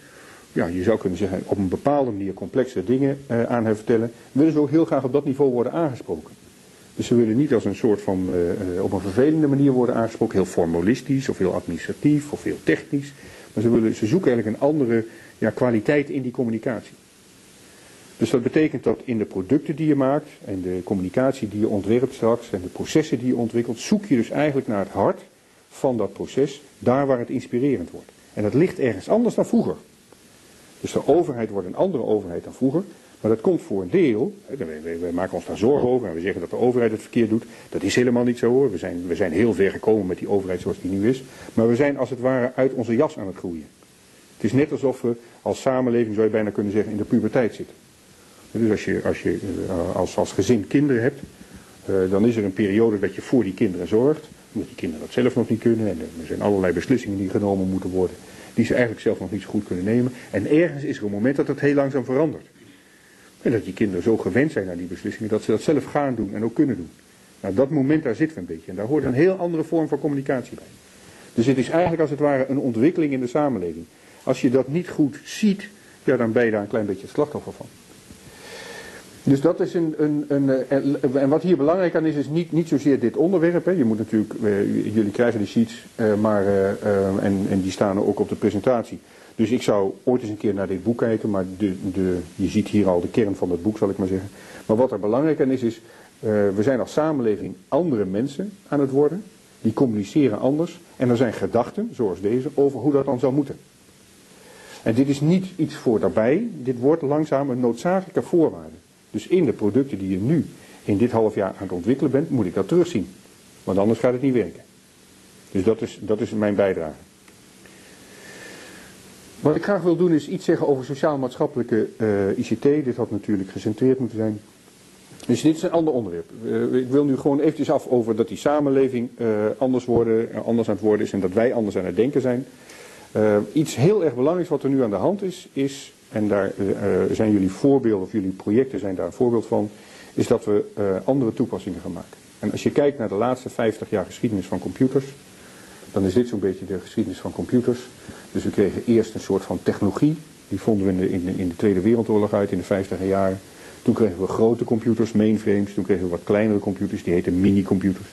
ja, je zou kunnen zeggen, op een bepaalde manier complexe dingen uh, aan hen vertellen, willen ze ook heel graag op dat niveau worden aangesproken. Dus ze willen niet als een soort van, uh, op een vervelende manier worden aangesproken, heel formalistisch of heel administratief of heel technisch. Maar ze, willen, ze zoeken eigenlijk een andere ja, kwaliteit in die communicatie. Dus dat betekent dat in de producten die je maakt en de communicatie die je ontwerpt straks en de processen die je ontwikkelt, zoek je dus eigenlijk naar het hart van dat proces, daar waar het inspirerend wordt. En dat ligt ergens anders dan vroeger. Dus de overheid wordt een andere overheid dan vroeger. Maar dat komt voor een deel, wij, maken ons daar zorgen over en we zeggen dat de overheid het verkeerd doet. Dat is helemaal niet zo hoor. We zijn, we zijn heel ver gekomen met die overheid zoals die nu is. Maar we zijn als het ware uit onze jas aan het groeien. Het is net alsof we als samenleving, zou je bijna kunnen zeggen, in de puberteit zitten. Dus als je, als, je als, als gezin kinderen hebt, dan is er een periode dat je voor die kinderen zorgt. Omdat die kinderen dat zelf nog niet kunnen. En er zijn allerlei beslissingen die genomen moeten worden. Die ze eigenlijk zelf nog niet zo goed kunnen nemen. En ergens is er een moment dat dat heel langzaam verandert. En dat die kinderen zo gewend zijn aan die beslissingen dat ze dat zelf gaan doen en ook kunnen doen. Nou, dat moment daar zitten we een beetje. En daar hoort een heel andere vorm van communicatie bij. Dus het is eigenlijk als het ware een ontwikkeling in de samenleving. Als je dat niet goed ziet, ja, dan ben je daar een klein beetje het slachtoffer van. Dus dat is een, een, een, en wat hier belangrijk aan is, is niet, niet zozeer dit onderwerp. Hè. Je moet natuurlijk, jullie krijgen de sheets, maar, en, en die staan ook op de presentatie. Dus ik zou ooit eens een keer naar dit boek kijken, maar de, de, je ziet hier al de kern van het boek, zal ik maar zeggen. Maar wat er belangrijk aan is, is, we zijn als samenleving andere mensen aan het worden. Die communiceren anders. En er zijn gedachten, zoals deze, over hoe dat dan zou moeten. En dit is niet iets voor daarbij, dit wordt langzaam een noodzakelijke voorwaarde. Dus in de producten die je nu in dit half jaar aan het ontwikkelen bent, moet ik dat terugzien. Want anders gaat het niet werken. Dus dat is, dat is mijn bijdrage. Wat ik graag wil doen is iets zeggen over sociaal-maatschappelijke eh, ICT. Dit had natuurlijk gecentreerd moeten zijn. Dus dit is een ander onderwerp. Eh, ik wil nu gewoon eventjes af over dat die samenleving eh, anders, worden, anders aan het worden is en dat wij anders aan het denken zijn. Iets heel erg belangrijks wat er nu aan de hand is, is en daar eh, eh, zijn jullie voorbeelden of jullie projecten zijn daar een voorbeeld van, is dat we eh, andere toepassingen gaan maken. En als je kijkt naar de laatste 50 jaar geschiedenis van computers, dan is dit zo'n beetje de geschiedenis van computers. Dus we kregen eerst een soort van technologie, die vonden we in de, in de, in de Tweede Wereldoorlog uit in de 50 jaren. Toen kregen we grote computers, mainframes, toen kregen we wat kleinere computers, die heten mini-computers.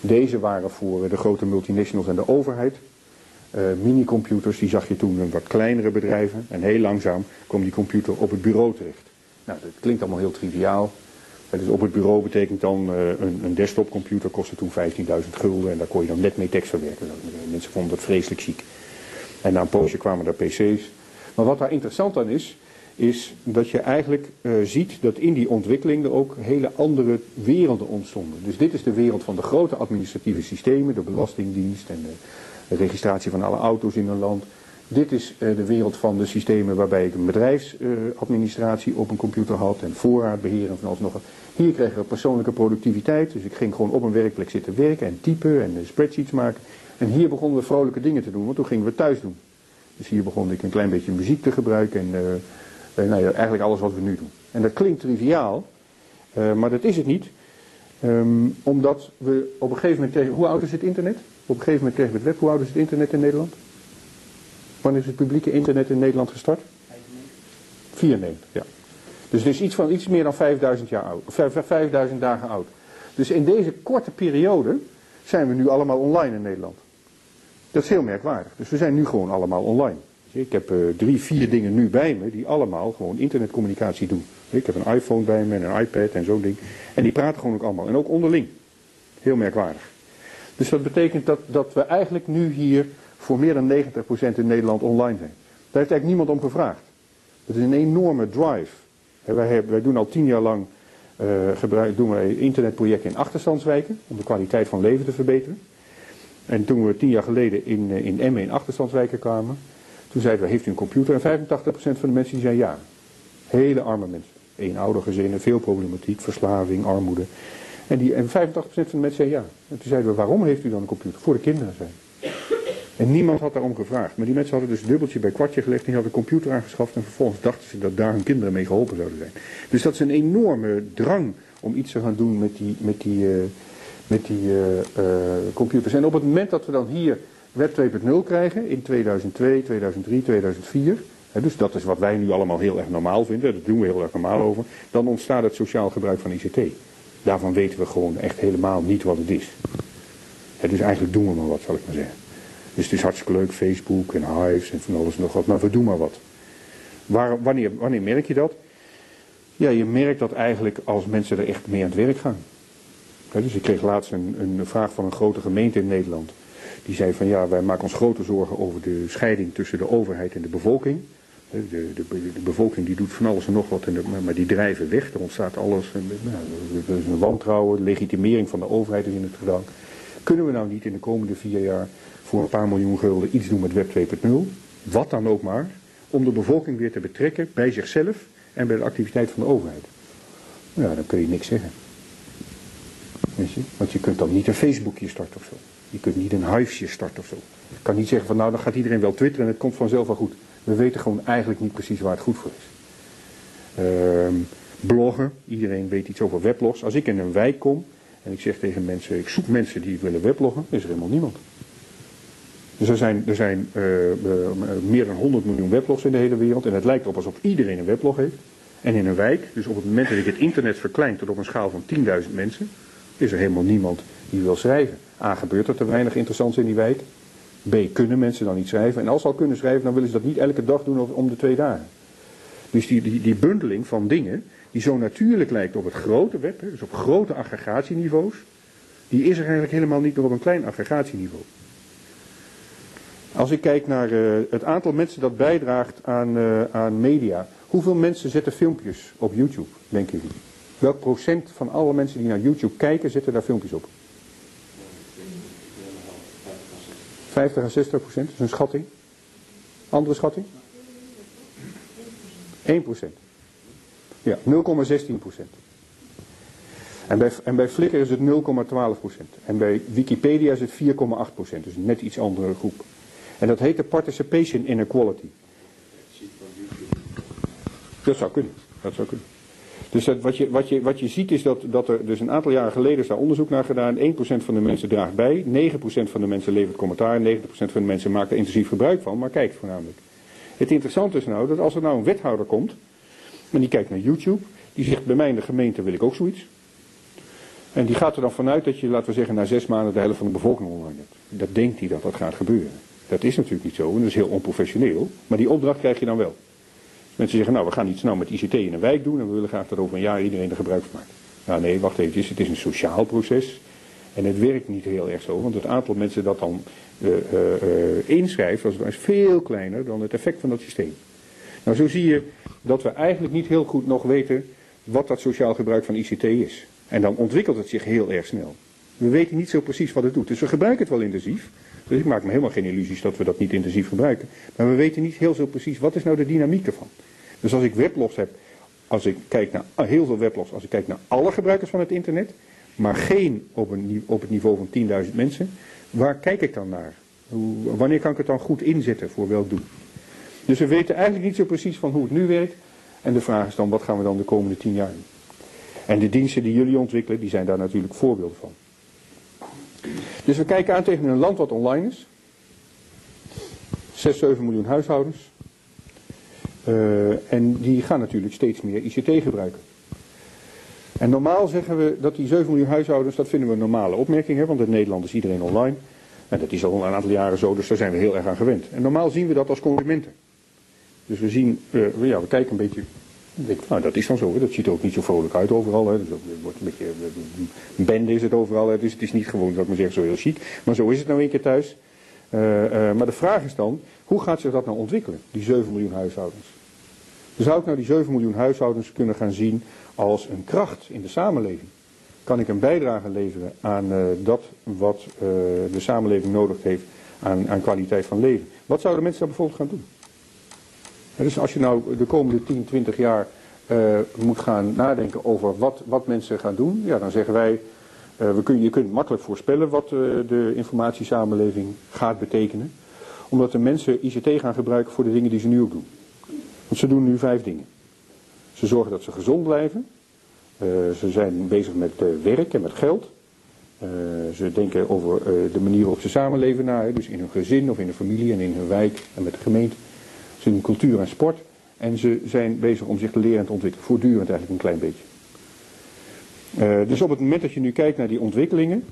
Deze waren voor de grote multinationals en de overheid. Uh, minicomputers, die zag je toen in wat kleinere bedrijven. En heel langzaam kwam die computer op het bureau terecht. Nou, dat klinkt allemaal heel triviaal. Dus op het bureau betekent dan uh, een, een desktopcomputer kostte toen 15.000 gulden. En daar kon je dan net mee tekst verwerken. Mensen vonden dat vreselijk ziek. En na een poosje kwamen er pc's. Maar wat daar interessant aan is, is dat je eigenlijk uh, ziet dat in die ontwikkeling er ook hele andere werelden ontstonden. Dus dit is de wereld van de grote administratieve systemen, de belastingdienst en de, registratie van alle auto's in een land. Dit is uh, de wereld van de systemen waarbij ik een bedrijfsadministratie op een computer had en voorraadbeheer en van alles nog. Hier kreeg ik persoonlijke productiviteit, dus ik ging gewoon op een werkplek zitten werken en typen en spreadsheets maken. En hier begonnen we vrolijke dingen te doen, want toen gingen we thuis doen. Dus hier begon ik een klein beetje muziek te gebruiken en uh, nou ja, eigenlijk alles wat we nu doen. En dat klinkt triviaal, uh, maar dat is het niet. Um, omdat we op een gegeven moment tegen... Hoe oud is het internet? Op een gegeven moment tegen het web. Hoe oud is het internet in Nederland? Wanneer is het publieke internet in Nederland gestart? 94, ja. Dus het is iets van iets meer dan 5000 jaar oud. 5000 dagen oud. Dus in deze korte periode zijn we nu allemaal online in Nederland. Dat is heel merkwaardig. Dus we zijn nu gewoon allemaal online. Ik heb uh, drie, vier dingen nu bij me die allemaal gewoon internetcommunicatie doen. Ik heb een iPhone bij me en een iPad en zo'n ding. En die praten gewoon ook allemaal. En ook onderling. Heel merkwaardig. Dus dat betekent dat, dat we eigenlijk nu hier voor meer dan 90% in Nederland online zijn. Daar heeft eigenlijk niemand om gevraagd. Het is een enorme drive. Wij, hebben, wij doen al tien jaar lang gebruik, doen wij internetprojecten in achterstandswijken om de kwaliteit van leven te verbeteren. En toen we tien jaar geleden in, in Emmen in achterstandswijken kwamen, toen zeiden we, heeft u een computer? En 85% van de mensen die zeiden ja. Hele arme mensen. Eenoudergezinnen, veel problematiek, verslaving, armoede. En, die, en 85% van de mensen zeiden ja. En toen zeiden we, waarom heeft u dan een computer? Voor de kinderen zijn. En niemand had daarom gevraagd. Maar die mensen hadden dus dubbeltje bij kwartje gelegd. Die hadden een computer aangeschaft. En vervolgens dachten ze dat daar hun kinderen mee geholpen zouden zijn. Dus dat is een enorme drang om iets te gaan doen met die, met die, uh, met die uh, uh, computers. En op het moment dat we dan hier Web 2.0 krijgen in 2002, 2003, 2004. Hè, dus dat is wat wij nu allemaal heel erg normaal vinden. Dat doen we heel erg normaal over. Dan ontstaat het sociaal gebruik van ICT. Daarvan weten we gewoon echt helemaal niet wat het is. Dus eigenlijk doen we maar wat, zal ik maar zeggen. Dus het is hartstikke leuk, Facebook en Hives en van alles en nog wat. Maar we doen maar wat. Waar, wanneer, wanneer merk je dat? Ja, je merkt dat eigenlijk als mensen er echt mee aan het werk gaan. Dus ik kreeg laatst een, een vraag van een grote gemeente in Nederland. Die zei van ja, wij maken ons grote zorgen over de scheiding tussen de overheid en de bevolking. De, de, de bevolking die doet van alles en nog wat, maar die drijven weg. Er ontstaat alles. Nou, er is een wantrouwen, legitimering van de overheid is in het gedrang. Kunnen we nou niet in de komende vier jaar voor een paar miljoen gulden iets doen met Web 2.0? Wat dan ook maar. Om de bevolking weer te betrekken bij zichzelf en bij de activiteit van de overheid. Nou, dan kun je niks zeggen. Weet je? Want je kunt dan niet een Facebookje starten of zo. Je kunt niet een huisje starten of zo. Je kan niet zeggen van nou dan gaat iedereen wel twitteren en het komt vanzelf wel goed. We weten gewoon eigenlijk niet precies waar het goed voor is. Uh, bloggen, iedereen weet iets over weblogs. Als ik in een wijk kom en ik zeg tegen mensen, ik zoek mensen die willen webloggen, is er helemaal niemand. Dus er zijn, er zijn uh, uh, meer dan 100 miljoen weblogs in de hele wereld en het lijkt op alsof iedereen een weblog heeft. En in een wijk, dus op het moment dat ik het internet verklein tot op een schaal van 10.000 mensen, is er helemaal niemand die wil schrijven. A, gebeurt er te weinig interessants in die wijk. B, kunnen mensen dan niet schrijven. En als ze al kunnen schrijven, dan willen ze dat niet elke dag doen om de twee dagen. Dus die, die, die bundeling van dingen, die zo natuurlijk lijkt op het grote web, dus op grote aggregatieniveaus, die is er eigenlijk helemaal niet meer op een klein aggregatieniveau. Als ik kijk naar uh, het aantal mensen dat bijdraagt aan, uh, aan media, hoeveel mensen zetten filmpjes op YouTube, denken jullie? Welk procent van alle mensen die naar YouTube kijken, zetten daar filmpjes op? 50 à 60 procent, dat is een schatting. Andere schatting? 1% Ja, 0,16% En bij, en bij Flickr is het 0,12% En bij Wikipedia is het 4,8% Dus net iets andere groep. En dat heet de participation inequality. Dat zou kunnen. Dat zou kunnen. Dus wat, je, wat, je, wat je ziet is dat, dat er dus een aantal jaren geleden is daar onderzoek naar gedaan. 1% van de mensen draagt bij, 9% van de mensen levert commentaar, 90% van de mensen maakt er intensief gebruik van, maar kijkt voornamelijk. Het interessante is nou dat als er nou een wethouder komt, en die kijkt naar YouTube, die zegt bij mij in de gemeente wil ik ook zoiets. En die gaat er dan vanuit dat je, laten we zeggen, na zes maanden de helft van de bevolking online hebt. Dat denkt hij dat dat gaat gebeuren. Dat is natuurlijk niet zo en dat is heel onprofessioneel, maar die opdracht krijg je dan wel. Mensen zeggen, nou we gaan iets snel met ICT in een wijk doen en we willen graag dat over een jaar iedereen er gebruik van maakt. Nou nee, wacht even, het is een sociaal proces en het werkt niet heel erg zo, want het aantal mensen dat dan uh, inschrijft is veel kleiner dan het effect van dat systeem. Nou zo zie je dat we eigenlijk niet heel goed nog weten wat dat sociaal gebruik van ICT is. En dan ontwikkelt het zich heel erg snel. We weten niet zo precies wat het doet. Dus we gebruiken het wel intensief. Dus ik maak me helemaal geen illusies dat we dat niet intensief gebruiken. Maar we weten niet heel zo precies wat is nou de dynamiek ervan. Dus als ik weblogs heb, als ik kijk naar ah, heel veel weblogs, als ik kijk naar alle gebruikers van het internet, maar geen op, een, op het niveau van 10.000 mensen, waar kijk ik dan naar? Wanneer kan ik het dan goed inzetten voor welk doel? Dus we weten eigenlijk niet zo precies van hoe het nu werkt. En de vraag is dan, wat gaan we dan de komende 10 jaar doen? En de diensten die jullie ontwikkelen, die zijn daar natuurlijk voorbeelden van. Dus we kijken aan tegen een land wat online is. 6, 7 miljoen huishoudens. Uh, en die gaan natuurlijk steeds meer ICT gebruiken. En normaal zeggen we dat die 7 miljoen huishoudens, dat vinden we een normale opmerking, hè, want in Nederland is iedereen online. En dat is al een aantal jaren zo, dus daar zijn we heel erg aan gewend. En normaal zien we dat als consumenten. Dus we zien, uh, ja, we kijken een beetje, nou dat is dan zo, dat ziet er ook niet zo vrolijk uit overal. Hè. Dus het wordt een beetje, een bende is het overal, dus het is niet gewoon, dat ik zeggen, zo heel chic. Maar zo is het nou een keer thuis. Maar de vraag is dan, hoe gaat zich dat nou ontwikkelen, die 7 miljoen huishoudens? Zou ik nou die 7 miljoen huishoudens kunnen gaan zien als een kracht in de samenleving? Kan ik een bijdrage leveren aan uh, dat wat uh, de samenleving nodig heeft aan, aan, kwaliteit van leven? Wat zouden mensen dan bijvoorbeeld gaan doen? En dus als je nou de komende 10, 20 jaar uh, moet gaan nadenken over wat, wat mensen gaan doen, ja, dan zeggen wij, we kun, je kunt makkelijk voorspellen wat de informatiesamenleving gaat betekenen. Omdat de mensen ICT gaan gebruiken voor de dingen die ze nu ook doen. Want ze doen nu vijf dingen. Ze zorgen dat ze gezond blijven. Uh, ze zijn bezig met uh, werk en met geld. Uh, ze denken over de manier waarop ze samenleven na. Dus in hun gezin of in hun familie en in hun wijk en met de gemeente. Ze doen cultuur en sport. En ze zijn bezig om zich te leren en te ontwikkelen. Voortdurend eigenlijk een klein beetje. dus op het moment dat je nu kijkt naar die ontwikkelingen.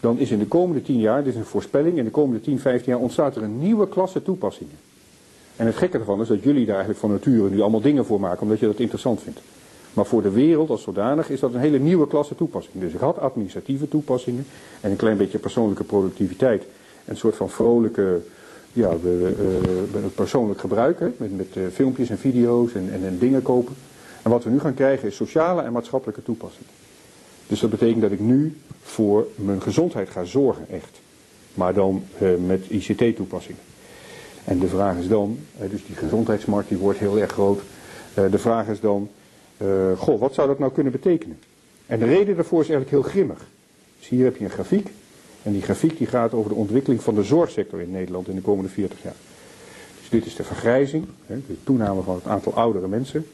Dan is in de komende tien jaar, dit is een voorspelling, in de komende 10, 15 jaar ontstaat er een nieuwe klasse toepassingen. En het gekke ervan is dat jullie daar eigenlijk van nature nu allemaal dingen voor maken, omdat je dat interessant vindt. Maar voor de wereld als zodanig is dat een hele nieuwe klasse toepassing. Dus ik had administratieve toepassingen en een klein beetje persoonlijke productiviteit. Een soort van vrolijke, ja, uh, persoonlijk gebruiken met, uh, filmpjes en video's en, en, en, dingen kopen. En wat we nu gaan krijgen is sociale en maatschappelijke toepassingen. Dus dat betekent dat ik nu voor mijn gezondheid ga zorgen, echt. Maar dan uh, met ICT-toepassingen. En de vraag is dan, dus die gezondheidsmarkt die wordt heel erg groot. Eh, de vraag is dan, uh, goh, wat zou dat nou kunnen betekenen? En de reden daarvoor is eigenlijk heel grimmig. Dus hier heb je een grafiek. En die grafiek die gaat over de ontwikkeling van de zorgsector in Nederland in de komende 40 jaar. Dus dit is de vergrijzing, de toename van het aantal oudere mensen.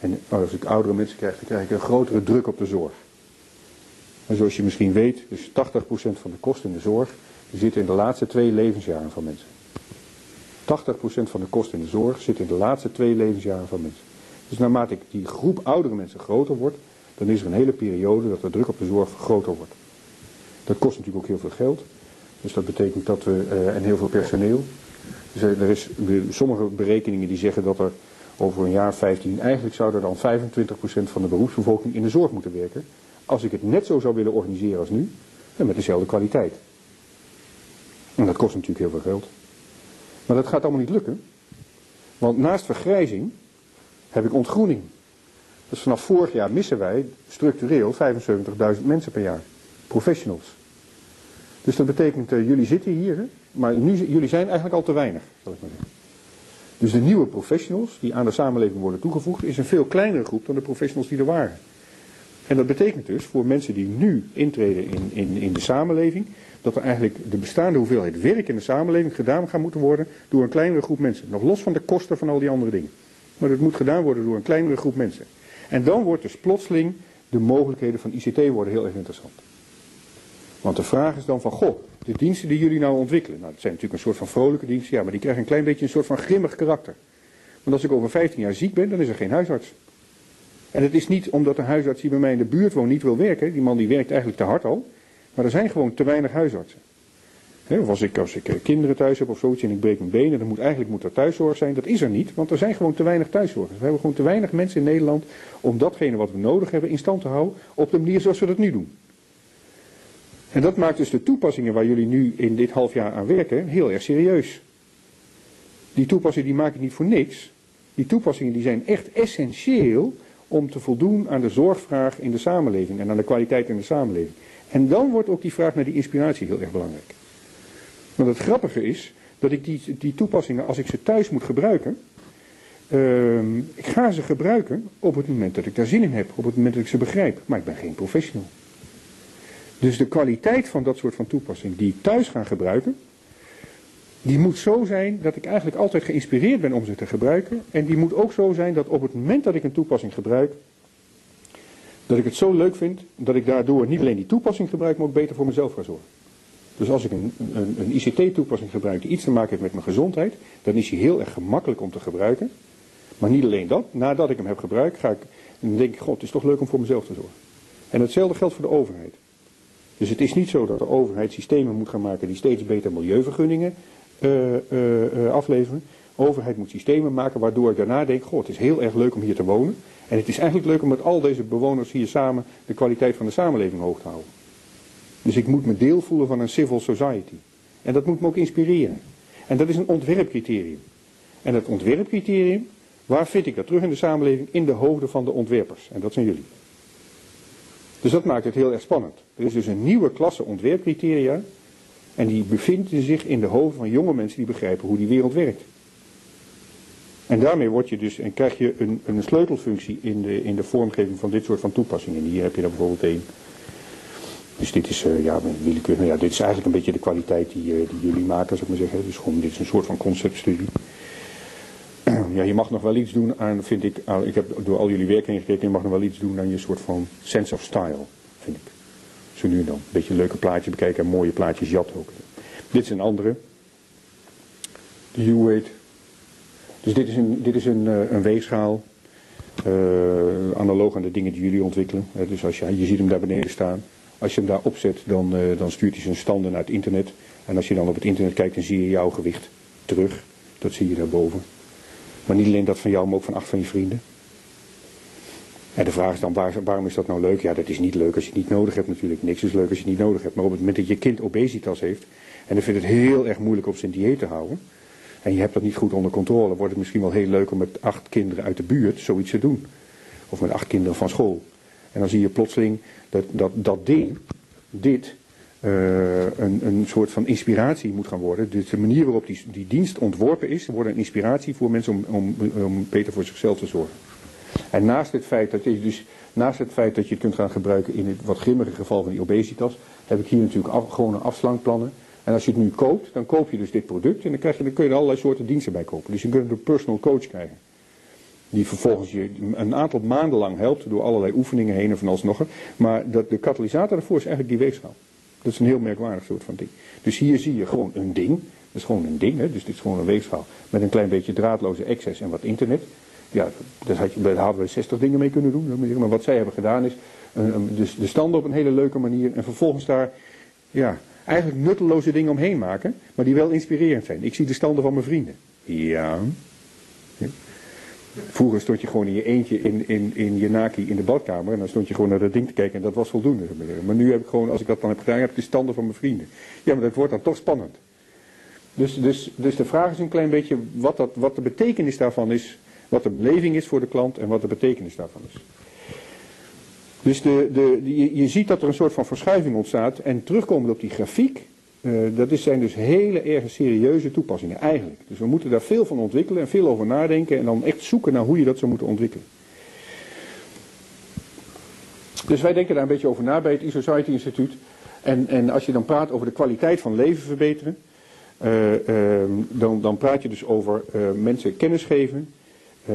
En als ik oudere mensen krijg, dan krijg ik een grotere druk op de zorg. En zoals je misschien weet, dus 80% van de kosten in de zorg, die zitten in de laatste twee levensjaren van mensen. 80% van de kosten in de zorg zit in de laatste twee levensjaren van mensen. Dus naarmate die groep oudere mensen groter wordt, dan is er een hele periode dat de druk op de zorg groter wordt. Dat kost natuurlijk ook heel veel geld. Dus dat betekent dat we, uh, en heel veel personeel. Dus er is sommige berekeningen die zeggen dat er over een jaar 15 eigenlijk zou er dan 25% van de beroepsbevolking in de zorg moeten werken. Als ik het net zo zou willen organiseren als nu, en met dezelfde kwaliteit. En dat kost natuurlijk heel veel geld. Maar dat gaat allemaal niet lukken. Want naast vergrijzing heb ik ontgroening. Dus vanaf vorig jaar missen wij structureel 75.000 mensen per jaar. Professionals. Dus dat betekent, uh, jullie zitten hier, maar nu, jullie zijn eigenlijk al te weinig, zal ik maar zeggen. Dus de nieuwe professionals die aan de samenleving worden toegevoegd, is een veel kleinere groep dan de professionals die er waren. En dat betekent dus voor mensen die nu intreden in, in, in de samenleving, dat er eigenlijk de bestaande hoeveelheid werk in de samenleving gedaan gaat moeten worden door een kleinere groep mensen. Nog los van de kosten van al die andere dingen. Maar dat moet gedaan worden door een kleinere groep mensen. En dan wordt dus plotseling de mogelijkheden van ICT worden heel erg interessant. Want de vraag is dan van, goh, de diensten die jullie nou ontwikkelen, nou dat zijn natuurlijk een soort van vrolijke diensten, ja, maar die krijgen een klein beetje een soort van grimmig karakter. Want als ik over 15 jaar ziek ben, dan is er geen huisarts. En het is niet omdat een huisarts die bij mij in de buurt woont niet wil werken, die man die werkt eigenlijk te hard al, maar er zijn gewoon te weinig huisartsen. of als ik, als ik eh, kinderen thuis heb of zoiets en ik breek mijn benen, dan moet eigenlijk moet er thuiszorg zijn. Dat is er niet, want er zijn gewoon te weinig thuiszorgers. We hebben gewoon te weinig mensen in Nederland om datgene wat we nodig hebben in stand te houden op de manier zoals we dat nu doen. En dat maakt dus de toepassingen waar jullie nu in dit half jaar aan werken heel erg serieus. Die toepassingen die maak ik niet voor niks. Die toepassingen die zijn echt essentieel om te voldoen aan de zorgvraag in de samenleving en aan de kwaliteit in de samenleving. En dan wordt ook die vraag naar die inspiratie heel erg belangrijk. Want het grappige is dat ik die, die toepassingen, als ik ze thuis moet gebruiken, uh, ik ga ze gebruiken op het moment dat ik daar zin in heb, op het moment dat ik ze begrijp. Maar ik ben geen professional. Dus de kwaliteit van dat soort van toepassing die ik thuis ga gebruiken, die moet zo zijn dat ik eigenlijk altijd geïnspireerd ben om ze te gebruiken. En die moet ook zo zijn dat op het moment dat ik een toepassing gebruik, dat ik het zo leuk vind dat ik daardoor niet alleen die toepassing gebruik, maar ook beter voor mezelf ga zorgen. Dus als ik een, een, een ICT-toepassing gebruik die iets te maken heeft met mijn gezondheid, dan is die heel erg gemakkelijk om te gebruiken. Maar niet alleen dat, nadat ik hem heb gebruikt, ga ik, dan denk ik, god, het is toch leuk om voor mezelf te zorgen. En hetzelfde geldt voor de overheid. Dus het is niet zo dat de overheid systemen moet gaan maken die steeds beter milieuvergunningen uh, uh, afleveren. De overheid moet systemen maken waardoor ik daarna denk, goh, het is heel erg leuk om hier te wonen. En het is eigenlijk leuk om met al deze bewoners hier samen de kwaliteit van de samenleving hoog te houden. Dus ik moet me deel voelen van een civil society. En dat moet me ook inspireren. En dat is een ontwerpcriterium. En dat ontwerpcriterium, waar vind ik dat terug in de samenleving? In de hoofden van de ontwerpers. En dat zijn jullie. Dus dat maakt het heel erg spannend. Er is dus een nieuwe klasse ontwerpcriteria. En die bevinden zich in de hoofden van jonge mensen die begrijpen hoe die wereld werkt. En daarmee word je dus, en krijg je een, een sleutelfunctie in de, in de vormgeving van dit soort van toepassingen. Hier heb je er bijvoorbeeld één. Dus dit is, uh, ja, willekeur, nou ja, dit is eigenlijk een beetje de kwaliteit die, uh, die jullie maken, zou ik maar zeggen. Dus gewoon, dit is een soort van conceptstudie. ja, je mag nog wel iets doen aan, vind ik, ik heb door al jullie werk heen gekeken, je mag nog wel iets doen aan je soort van sense of style, vind ik. Zo nu en dan. Een beetje een leuke plaatje bekijken en mooie plaatjes jatten ook. Dit is een andere. De U-weight. Dus dit is een, dit is een, uh, een weegschaal. Uh, analoog aan de dingen die jullie ontwikkelen. Dus als je, je ziet hem daar beneden staan. Als je hem daar opzet, dan, dan stuurt hij zijn standen naar het internet. En als je dan op het internet kijkt, dan zie je jouw gewicht terug. Dat zie je daarboven. Maar niet alleen dat van jou, maar ook van acht van je vrienden. En de vraag is dan, waar, waarom is dat nou leuk? Ja, dat is niet leuk als je het niet nodig hebt natuurlijk. Niks is leuk als je het niet nodig hebt. Maar op het moment dat je kind obesitas heeft, en dan vindt het heel erg moeilijk op zijn dieet te houden, en je hebt dat niet goed onder controle, wordt het misschien wel heel leuk om met acht kinderen uit de buurt zoiets te doen. Of met acht kinderen van school. En dan zie je plotseling dat dat, dat ding, dit, uh, een, een soort van inspiratie moet gaan worden. Dus de manier waarop die, die dienst ontworpen is, wordt een inspiratie voor mensen om, om, om beter voor zichzelf te zorgen. En naast het feit dat je dus naast het feit dat je het kunt gaan gebruiken in het wat grimmige geval van die obesitas, heb ik hier natuurlijk af, gewone afslankplannen. En als je het nu koopt, dan koop je dus dit product en dan, krijg je, dan kun je er allerlei soorten diensten bij kopen. Dus je kunt een personal coach krijgen. Die vervolgens je een aantal maanden lang helpt door allerlei oefeningen heen en van alles nog. Maar dat, de katalysator daarvoor is eigenlijk die weegschaal. Dat is een heel merkwaardig soort van ding. Dus hier zie je gewoon een ding. Dat is gewoon een ding, hè? dus dit is gewoon een weegschaal. Met een klein beetje draadloze access en wat internet. Ja, daar, had je, daar hadden we 60 dingen mee kunnen doen. Maar wat zij hebben gedaan is dus de standen op een hele leuke manier. En vervolgens daar ja, eigenlijk nutteloze dingen omheen maken. Maar die wel inspirerend zijn. Ik zie de standen van mijn vrienden. Ja. Vroeger stond je gewoon in je eentje in, in, in je naki in de badkamer. En dan stond je gewoon naar dat ding te kijken en dat was voldoende. Maar nu heb ik gewoon, als ik dat dan heb gedaan, heb ik de standen van mijn vrienden. Ja, maar dat wordt dan toch spannend. Dus, dus, dus de vraag is een klein beetje wat, dat, wat de betekenis daarvan is. Wat de beleving is voor de klant en wat de betekenis daarvan is. Dus de, je, ziet dat er een soort van verschuiving ontstaat. En terugkomend op die grafiek. eh, dat zijn dus hele erg serieuze toepassingen eigenlijk. Dus we moeten daar veel van ontwikkelen en veel over nadenken en dan echt zoeken naar hoe je dat zou moeten ontwikkelen. Dus wij denken daar een beetje over na bij het E-Society Instituut. En, en als je dan praat over de kwaliteit van leven verbeteren, eh, ehm, dan, dan praat je dus over eh, mensen kennis geven,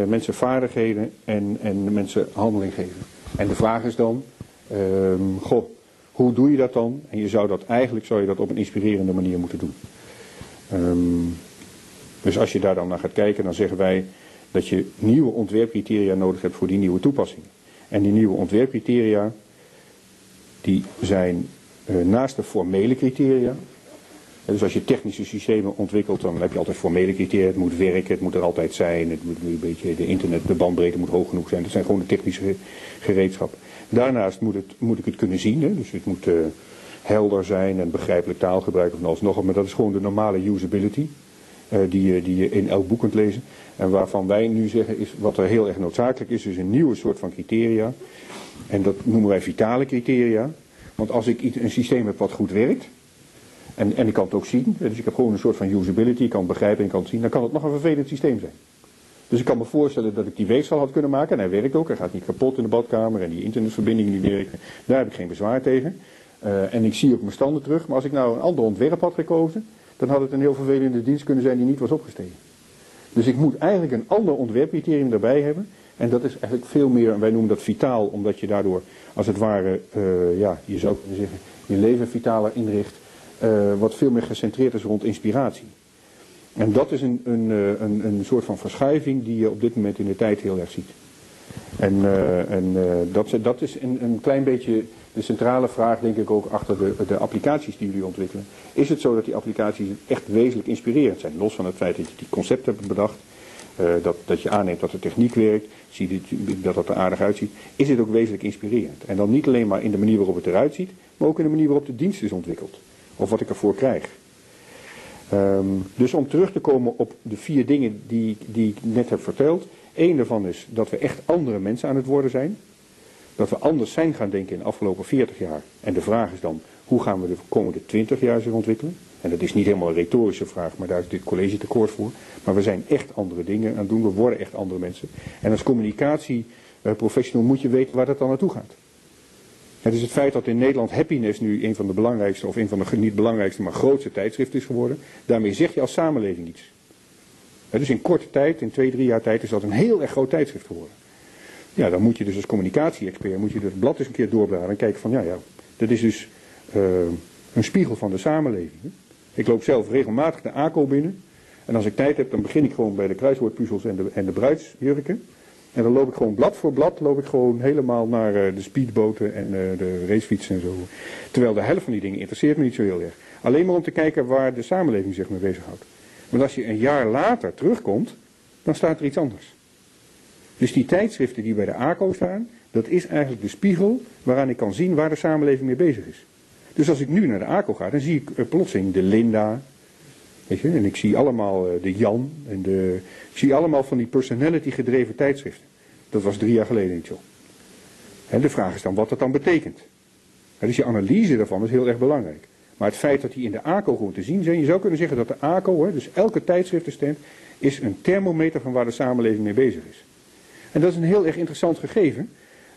mensen vaardigheden en, en mensen handeling geven. En de vraag is dan, ehm, goh, hoe doe je dat dan? En je zou dat eigenlijk zou je dat op een inspirerende manier moeten doen. Ehm, dus als je daar dan naar gaat kijken, dan zeggen wij dat je nieuwe ontwerpcriteria nodig hebt voor die nieuwe toepassingen. En die nieuwe ontwerpcriteria, die zijn eh, naast de formele criteria. Dus als je technische systemen ontwikkelt, dan heb je altijd formele criteria. Het moet werken, het moet er altijd zijn, het moet een beetje, de internet, de bandbreedte moet hoog genoeg zijn. Dat zijn gewoon de technische gereedschappen. Daarnaast moet, het, moet ik het kunnen zien, hè? dus het moet uh, helder zijn en begrijpelijk taalgebruik of alsnog. Maar dat is gewoon de normale usability. Uh, die, die je in elk boek kunt lezen. En waarvan wij nu zeggen is wat er heel erg noodzakelijk is, is een nieuwe soort van criteria. En dat noemen wij vitale criteria. Want als ik een systeem heb wat goed werkt, en, en ik kan het ook zien, dus ik heb gewoon een soort van usability, ik kan het begrijpen en ik kan het zien, dan kan het nog een vervelend systeem zijn. Dus ik kan me voorstellen dat ik die weegschaal had kunnen maken, en hij werkt ook, hij gaat niet kapot in de badkamer en die internetverbinding die werkt, daar heb ik geen bezwaar tegen. Uh, en ik zie ook mijn standen terug, maar als ik nou een ander ontwerp had gekozen, dan had het een heel vervelende dienst kunnen zijn die niet was opgestegen. Dus ik moet eigenlijk een ander ontwerpcriterium daarbij hebben. En dat is eigenlijk veel meer, wij noemen dat vitaal, omdat je daardoor als het ware, uh, ja, je zou kunnen zeggen, je leven vitaler inricht. Uh, wat veel meer gecentreerd is rond inspiratie. En dat is een, een, een, een soort van verschuiving die je op dit moment in de tijd heel erg ziet. En, uh, en dat, dat is een, een klein beetje de centrale vraag, denk ik ook, achter de, de applicaties die jullie ontwikkelen. Is het zo dat die applicaties echt wezenlijk inspirerend zijn? Los van het feit dat je die concept hebt bedacht, dat, dat je aanneemt dat de techniek werkt, zie dat het er aardig uitziet. Is het ook wezenlijk inspirerend? En dan niet alleen maar in de manier waarop het eruit ziet, maar ook in de manier waarop de dienst is ontwikkeld. Of wat ik ervoor krijg. Um, dus om terug te komen op de vier dingen die, die ik net heb verteld. Eén daarvan is dat we echt andere mensen aan het worden zijn. Dat we anders zijn gaan denken in de afgelopen 40 jaar. En de vraag is dan, hoe gaan we de komende 20 jaar zich ontwikkelen? En dat is niet helemaal een retorische vraag, maar daar is dit college tekort voor. Maar we zijn echt andere dingen aan het doen, we worden echt andere mensen. En als communicatieprofessional moet je weten waar dat dan naartoe gaat. Het is het feit dat in Nederland Happiness nu een van de belangrijkste, of een van de niet belangrijkste, maar grootste tijdschriften is geworden. Daarmee zeg je als samenleving iets. Dus in korte tijd, in twee, drie jaar tijd, is dat een heel erg groot tijdschrift geworden. Ja, dan moet je dus als communicatie-expert, moet je het blad eens een keer doorbladeren en kijken van, ja, ja, dat is dus uh, een spiegel van de samenleving. Ik loop zelf regelmatig de ACO binnen. En als ik tijd heb, dan begin ik gewoon bij de kruiswoordpuzzels en de, en de bruidsjurken. En dan loop ik gewoon blad voor blad, loop ik gewoon helemaal naar uh, de speedboten en uh, de racefietsen en zo. Terwijl de helft van die dingen interesseert me niet zo heel erg. Alleen maar om te kijken waar de samenleving zich mee bezighoudt. Want als je een jaar later terugkomt, dan staat er iets anders. Dus die tijdschriften die bij de ACO staan, dat is eigenlijk de spiegel waaraan ik kan zien waar de samenleving mee bezig is. Dus als ik nu naar de ACO ga, dan zie ik uh, plotseling de Linda. Weet je, en ik zie allemaal uh, de Jan. En de, ik zie allemaal van die personality gedreven tijdschriften. Dat was drie jaar geleden niet zo. En de vraag is dan wat dat dan betekent. En dus je analyse daarvan is heel erg belangrijk. Maar het feit dat die in de ACO gewoon te zien zijn, je zou kunnen zeggen dat de ACO, hè, dus elke tijdschriftenstand, is een thermometer van waar de samenleving mee bezig is. En dat is een heel erg interessant gegeven.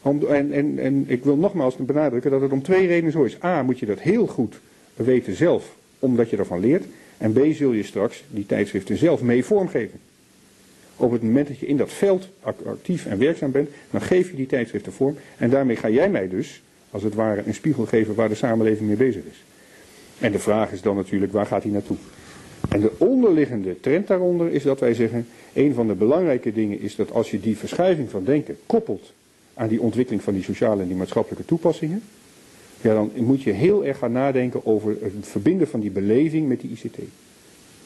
Om, en, en, en ik wil nogmaals benadrukken dat het om twee redenen zo is. A, moet je dat heel goed weten zelf, omdat je ervan leert. En B, zul je straks die tijdschriften zelf mee vormgeven. Op het moment dat je in dat veld actief en werkzaam bent, dan geef je die tijdschriften vorm. En daarmee ga jij mij dus, als het ware, een spiegel geven waar de samenleving mee bezig is. En de vraag is dan natuurlijk, waar gaat hij naartoe? En de onderliggende trend daaronder is dat wij zeggen, een van de belangrijke dingen is dat als je die verschuiving van denken koppelt aan die ontwikkeling van die sociale en die maatschappelijke toepassingen, ja, dan moet je heel erg gaan nadenken over het verbinden van die beleving met die ICT.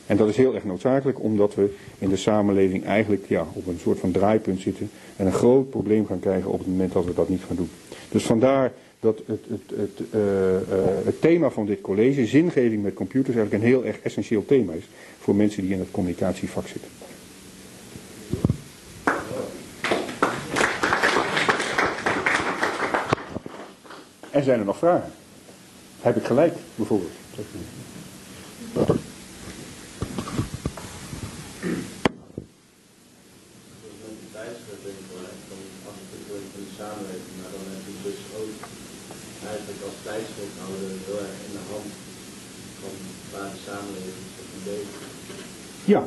En dat is heel erg noodzakelijk omdat we in de samenleving eigenlijk ja, op een soort van draaipunt zitten en een groot probleem gaan krijgen op het moment dat we dat niet gaan doen. Dus vandaar dat het, het, het, uh, uh, het thema van dit college, zingeving met computers, eigenlijk een heel erg essentieel thema is voor mensen die in het communicatievak zitten. En zijn er nog vragen? Heb ik gelijk, bijvoorbeeld? met die tijdschriftwinkel, hè, dan afhankelijk van de samenleving, maar dan heb je dus ook eigenlijk als tijdschrifthouder in de hand van waar de samenleving zich mee bezig is. Ja,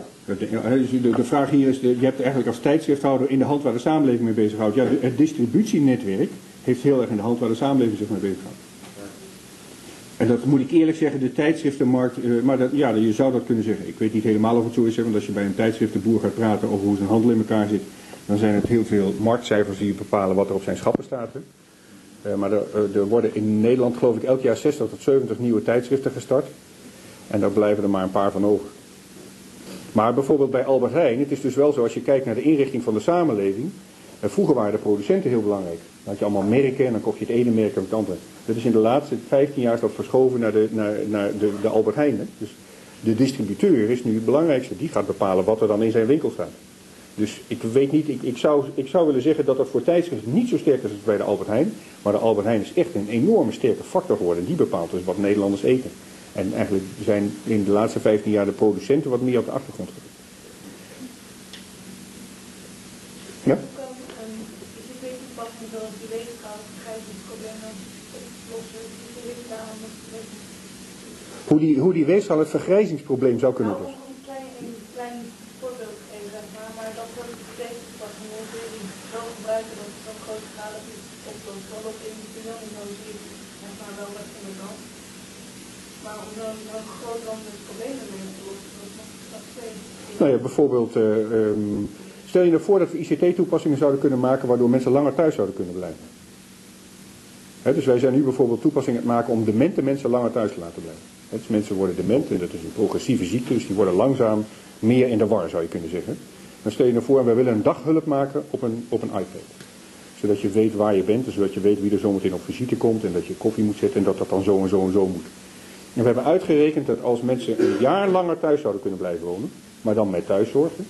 de, vraag hier is, je hebt eigenlijk als tijdschrifthouder in de hand waar de samenleving mee bezighoudt. Het distributienetwerk heeft heel erg in de hand waar de samenleving zich mee bezighoudt. En dat moet ik eerlijk zeggen, de tijdschriftenmarkt, eh, maar dat, ja, je zou dat kunnen zeggen. Ik weet niet helemaal of het zo is, want als je bij een tijdschriftenboer gaat praten over hoe zijn handel in elkaar zit, dan zijn het heel veel marktcijfers die bepalen wat er op zijn schappen staat. Eh, maar er, eh, er worden in Nederland geloof ik elk jaar 60 tot 70 nieuwe tijdschriften gestart. En daar blijven er maar een paar van over. Maar bijvoorbeeld bij Albert Heijn, het is dus wel zo als je kijkt naar de inrichting van de samenleving. Eh, Vroeger waren de producenten heel belangrijk. Dan had je allemaal merken en dan kocht je het ene merk en het andere. Dat is in de laatste 15 jaar dat verschoven naar de, naar, naar de, de Albert Heijn. Dus de distributeur is nu het belangrijkste. Die gaat bepalen wat er dan in zijn winkel staat. Dus ik weet niet, ik, ik, zou, ik zou willen zeggen dat dat voor tijdschriften niet zo sterk is als bij de Albert Heijn. Maar de Albert Heijn is echt een enorme sterke factor geworden. Die bepaalt dus wat Nederlanders eten. En eigenlijk zijn in de laatste 15 jaar de producenten wat meer op de achtergrond. Ja? Hoe kan een ICT-toepassing zoals die weegschaal het vergrijzingsprobleem oplossen? Hoe die, hoe die weegschaal het vergrijzingsprobleem zou kunnen Nou, oplossen. een klein, een klein voorbeeld geven, zeg maar, maar dat ICT-toepassingen kun je die zo gebruiken dat het zo'n grote schaal is oplost. Wel op individueel niveau zie je zeg maar wel wat van de kant. Maar om dan zo'n groot landelijk probleem mee op te lossen, dat is twee. Nou ja, bijvoorbeeld, eh, ehm, stel je nou voor dat we ICT-toepassingen zouden kunnen maken waardoor mensen langer thuis zouden kunnen blijven. Dus wij zijn nu bijvoorbeeld toepassingen aan het maken om demente mensen langer thuis te laten blijven. Dus mensen worden dement en dat is een progressieve ziekte, dus die worden langzaam meer in de war zou je kunnen zeggen. Dan stel je nou voor, wij willen een daghulp maken op een, op een iPad. Zodat je weet waar je bent en zodat je weet wie er zometeen op visite komt en dat je koffie moet zetten en dat dat dan zo en zo en zo moet. En we hebben uitgerekend dat als mensen een jaar langer thuis zouden kunnen blijven wonen, maar dan met thuiszorgen,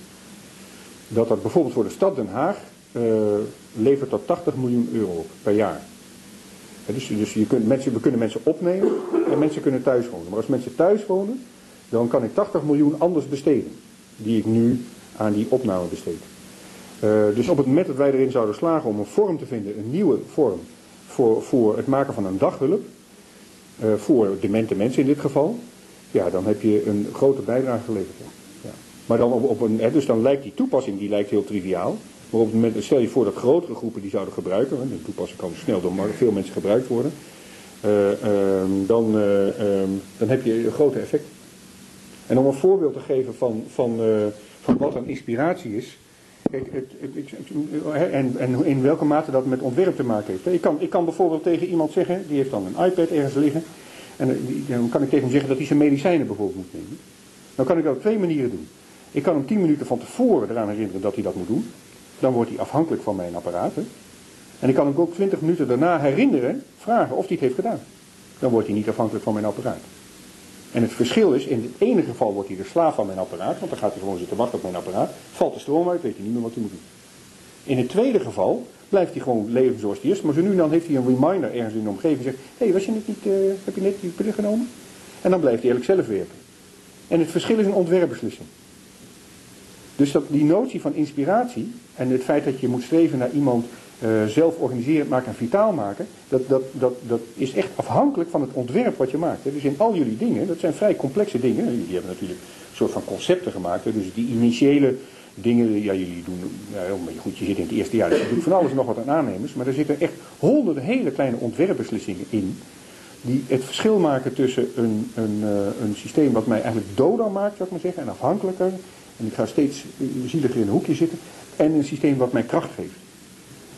dat dat bijvoorbeeld voor de stad Den Haag eh, levert dat 80 miljoen euro per jaar. Dus dus je kunt mensen, we kunnen mensen opnemen en mensen kunnen thuis wonen. Maar als mensen thuis wonen, dan kan ik 80 miljoen anders besteden, die ik nu aan die opname besteed. Eh, dus op het moment dat wij erin zouden slagen om een vorm te vinden, een nieuwe vorm voor, voor het maken van een daghulp, eh, voor demente mensen in dit geval, ja, dan heb je een grote bijdrage geleverd. Ja. Maar dan op, op een, hè, dus dan lijkt die toepassing die lijkt heel triviaal. Maar stel je voor dat grotere groepen die zouden gebruiken, want de toepassing kan snel door veel mensen gebruikt worden, eh, ehm, dan, eh, ehm, dan heb je een grote effect. En om een voorbeeld te geven van, van, eh, van wat een inspiratie is, het, en, en in welke mate dat met ontwerp te maken heeft. Ik kan, ik kan bijvoorbeeld tegen iemand zeggen, die heeft dan een iPad ergens liggen, en dan kan ik tegen hem zeggen dat hij zijn medicijnen bijvoorbeeld moet nemen. Dan kan ik dat op twee manieren doen. Ik kan hem tien minuten van tevoren eraan herinneren dat hij dat moet doen. Dan wordt hij afhankelijk van mijn apparaat. hè. En ik kan hem ook twintig minuten daarna herinneren, vragen of hij het heeft gedaan. Dan wordt hij niet afhankelijk van mijn apparaat. En het verschil is, in het ene geval wordt hij de slaaf van mijn apparaat, want dan gaat hij gewoon zitten wachten op mijn apparaat. Valt de stroom uit, weet hij niet meer wat hij moet doen. In het tweede geval blijft hij gewoon leven zoals hij is, maar zo nu en dan heeft hij een reminder ergens in de omgeving. Zegt, hé, hey, was je net niet, eh, heb je net die pillen genomen? En dan blijft hij eigenlijk zelf werken. En het verschil is een ontwerpbeslissing. Dus dat, die notie van inspiratie en het feit dat je moet streven naar iemand eh, zelf organiserend maken en vitaal maken, dat, dat, dat, dat is echt afhankelijk van het ontwerp wat je maakt. hè. Dus in al jullie dingen, dat zijn vrij complexe dingen. Jullie hebben natuurlijk een soort van concepten gemaakt. hè. Dus die initiële dingen, ja jullie doen, maar goed, je zit in het eerste jaar, dus je doet van alles nog wat aan aannemers. Maar er zitten echt honderden hele kleine ontwerpbeslissingen in die het verschil maken tussen een, een, eh, een systeem wat mij eigenlijk doder maakt, zou ik maar zeggen, en afhankelijker. En ik ga steeds zieliger in een hoekje zitten. En een systeem wat mij kracht geeft.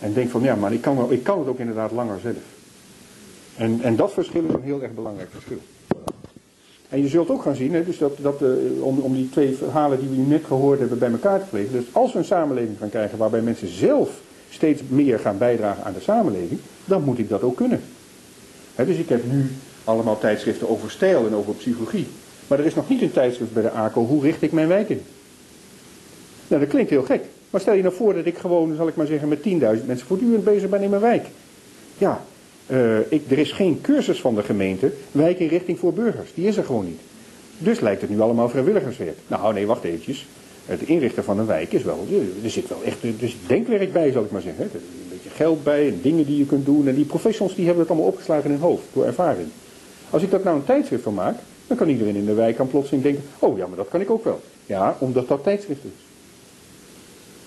En denk van, ja, maar ik kan, ik kan het ook inderdaad langer zelf. En, en dat verschil is een heel erg belangrijk verschil. En je zult ook gaan zien, hè, dus dat, dat, eh, om, om die twee verhalen die we nu net gehoord hebben bij elkaar te plegen. Dus als we een samenleving gaan krijgen waarbij mensen zelf steeds meer gaan bijdragen aan de samenleving, dan moet ik dat ook kunnen. Hè, dus ik heb nu allemaal tijdschriften over stijl en over psychologie. Maar er is nog niet een tijdschrift bij de ACO, hoe richt ik mijn wijk in? Nou, dat klinkt heel gek. Maar stel je nou voor dat ik gewoon, zal ik maar zeggen, met 10.000 mensen voortdurend bezig ben in mijn wijk. Ja, Eh, ik, er is geen cursus van de gemeente wijkinrichting voor burgers. Die is er gewoon niet. Dus lijkt het nu allemaal vrijwilligerswerk. Nou nee, wacht eventjes. Het inrichten van een wijk is wel, er zit wel echt is denkwerk bij, zal ik maar zeggen. Er is een beetje geld bij en dingen die je kunt doen. En die professionals die hebben het allemaal opgeslagen in hun hoofd, door ervaring. Als ik dat nou een tijdschrift van maak, dan kan iedereen in de wijk aan plotseling denken, oh ja, maar dat kan ik ook wel. Ja, omdat dat tijdschrift is.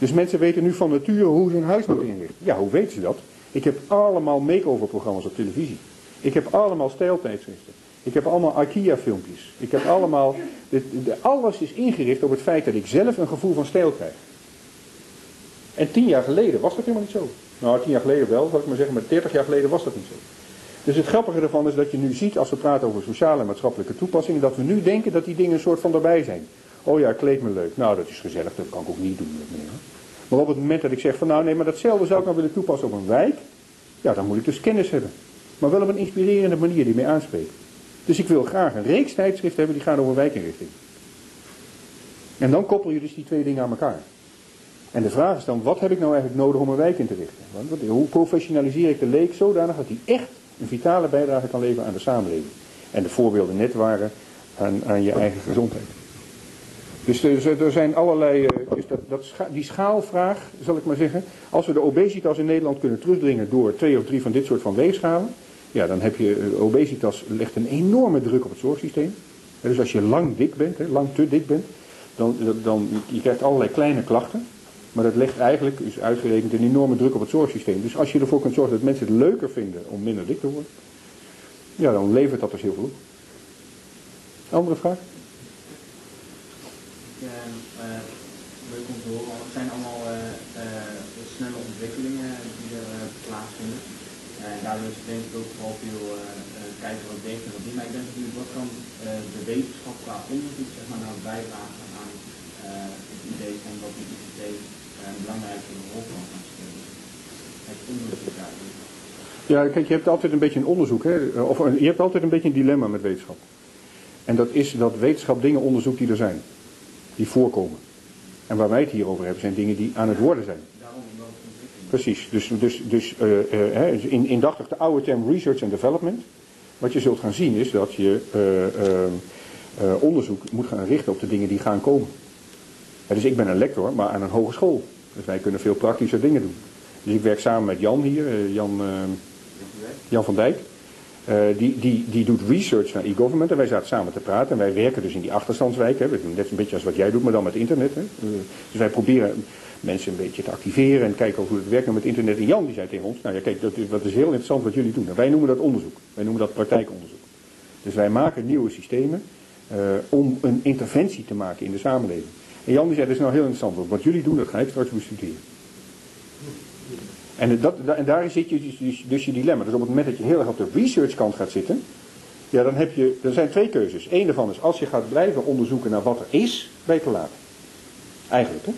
Dus mensen weten nu van nature hoe ze hun huis moeten inrichten. Ja, hoe weten ze dat? Ik heb allemaal make-over programma's op televisie. Ik heb allemaal stijltijdschriften. Ik heb allemaal IKEA-filmpjes. Ik heb allemaal. De, de, alles is ingericht op het feit dat ik zelf een gevoel van stijl krijg. En tien jaar geleden was dat helemaal niet zo. Nou, tien jaar geleden wel, zal ik maar zeggen, maar dertig jaar geleden was dat niet zo. Dus het grappige ervan is dat je nu ziet, als we praten over sociale en maatschappelijke toepassingen, dat we nu denken dat die dingen een soort van erbij zijn. Oh ja, kleed me leuk. Nou, dat is gezellig, dat kan ik ook niet doen. Meneer. Maar op het moment dat ik zeg van nou nee, maar datzelfde zou ik nou willen toepassen op een wijk, ja, dan moet ik dus kennis hebben. Maar wel op een inspirerende manier die mij aanspreekt. Dus ik wil graag een reeks tijdschriften hebben die gaan over wijkinrichting. En dan koppel je dus die twee dingen aan elkaar. En de vraag is dan, wat heb ik nou eigenlijk nodig om een wijk in te richten? Want hoe professionaliseer ik de leek zodanig dat hij echt een vitale bijdrage kan leveren aan de samenleving? En de voorbeelden net waren aan, aan je eigen gezondheid. Dus er, zijn allerlei, dus dat, dat die schaalvraag, zal ik maar zeggen. Als we de obesitas in Nederland kunnen terugdringen door twee of drie van dit soort van weegschalen. Ja, dan heb je, eh, obesitas legt een enorme druk op het zorgsysteem. Dus als je lang dik bent, lang te dik bent, dan, dan je krijgt allerlei kleine klachten. Maar dat legt eigenlijk, is uitgerekend, een enorme druk op het zorgsysteem. Dus als je ervoor kunt zorgen dat mensen het leuker vinden om minder dik te worden, ja, dan levert dat dus heel veel op. Andere vraag? Uh, leuk om te horen. Het zijn allemaal uh, snelle ontwikkelingen die er plaatsvinden. En daardoor is denk ik ook vooral veel kijken wat beter en wat niet. Maar ik denk natuurlijk, wat kan de wetenschap qua onderzoek zeg maar, nou bijdragen aan het idee van dat die ICT een belangrijke rol kan gaan spelen. Het onderzoek daarin. Ja, kijk, je hebt altijd een beetje een onderzoek, hè? of je hebt altijd een beetje een dilemma met wetenschap. En dat is dat wetenschap dingen onderzoekt die er zijn die voorkomen. En waar wij het hier over hebben zijn dingen die aan het worden zijn. Precies, dus, dus, dus uh, uh, in, indachtig de oude term research and development. Wat je zult gaan zien is dat je uh, onderzoek moet gaan richten op de dingen die gaan komen. dus ik ben een lector, maar aan een hogeschool. Dus wij kunnen veel praktische dingen doen. Dus ik werk samen met Jan hier, Jan, Jan van Dijk. Uh, die, die, die doet research naar e-government en wij zaten samen te praten. En wij werken dus in die achterstandswijk. Hè. We doen net een beetje als wat jij doet, maar dan met internet. Hè. Uh, dus wij proberen mensen een beetje te activeren en kijken hoe het werkt nou met internet. En Jan die zei tegen ons, nou ja kijk, dat is, is heel interessant wat jullie doen. En wij noemen dat onderzoek. Wij noemen dat praktijkonderzoek. Dus wij maken nieuwe systemen uh, om een interventie te maken in de samenleving. En Jan die zei, dat is nou heel interessant. Wat jullie doen, dat ga ik straks bestuderen. En, dat, en daar zit je dus, dus, dus, je dilemma. Dus op het moment dat je heel erg op de research kant gaat zitten, ja, dan heb je, er zijn twee keuzes. Eén daarvan is, als je gaat blijven onderzoeken naar wat er is, beter laten. Eigenlijk, hè?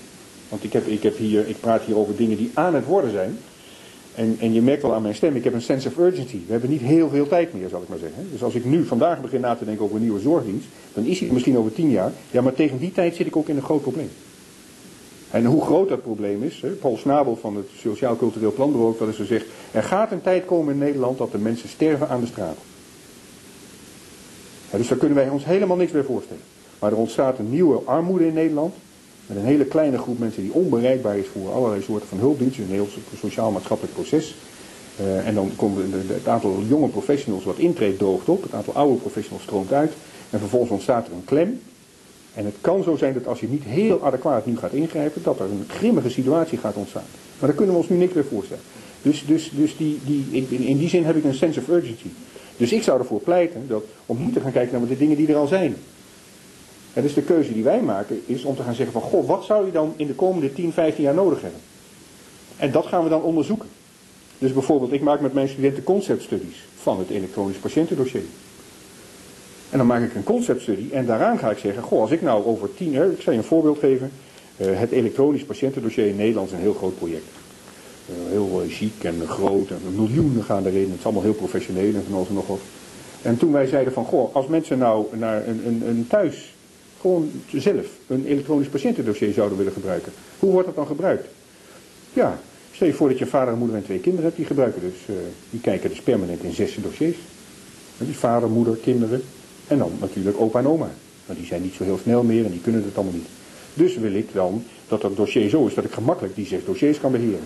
Want ik, heb, ik, heb hier, ik praat hier over dingen die aan het worden zijn. En, en je merkt wel aan mijn stem, ik heb een sense of urgency. We hebben niet heel veel tijd meer, zal ik maar zeggen. Dus als ik nu vandaag begin na te denken over een nieuwe zorgdienst, dan is die misschien over tien jaar. Ja, maar tegen die tijd zit ik ook in een groot probleem. En hoe groot dat probleem is, Paul Snabel van het Sociaal Cultureel Planbureau heeft wel eens gezegd, er gaat een tijd komen in Nederland dat de mensen sterven aan de straat. dus daar kunnen wij ons helemaal niks meer voorstellen. Maar er ontstaat een nieuwe armoede in Nederland, met een hele kleine groep mensen die onbereikbaar is voor allerlei soorten van hulpdiensten, een heel sociaal-maatschappelijk proces. Uh, en dan komt het aantal jonge professionals wat intreedt droogt op, het aantal oude professionals stroomt uit. En vervolgens ontstaat er een klem en het kan zo zijn dat als je niet heel adequaat nu gaat ingrijpen, dat er een grimmige situatie gaat ontstaan. Maar daar kunnen we ons nu niks meer voorstellen. Dus, dus, dus die, die, in die zin heb ik een sense of urgency. Dus ik zou ervoor pleiten dat, om niet te gaan kijken naar de dingen die er al zijn. En dus de keuze die wij maken is om te gaan zeggen van, goh, wat zou je dan in de komende 10, 15 jaar nodig hebben? En dat gaan we dan onderzoeken. Dus bijvoorbeeld, ik maak met mijn studenten conceptstudies van het elektronisch patiëntendossier. En dan maak ik een conceptstudie en daaraan ga ik zeggen, goh, als ik nou over tien jaar, ik zal je een voorbeeld geven. Uh, het elektronisch patiëntendossier in Nederland is een heel groot project. Uh, heel uh, chic en groot en miljoenen gaan erin. Het is allemaal heel professioneel en van alles en nog wat. En toen wij zeiden van, goh, als mensen nou naar een, een, een thuis gewoon zelf een elektronisch patiëntendossier zouden willen gebruiken. Hoe wordt dat dan gebruikt? Ja, Stel je voor dat je vader, een moeder en twee kinderen hebt, die gebruiken dus, eh, die kijken dus permanent in zes dossiers. Dus vader, moeder, kinderen en dan natuurlijk opa en oma. Maar die zijn niet zo heel snel meer en die kunnen het allemaal niet. Dus wil ik dan dat dat dossier zo is dat ik gemakkelijk die zes dossiers kan beheren.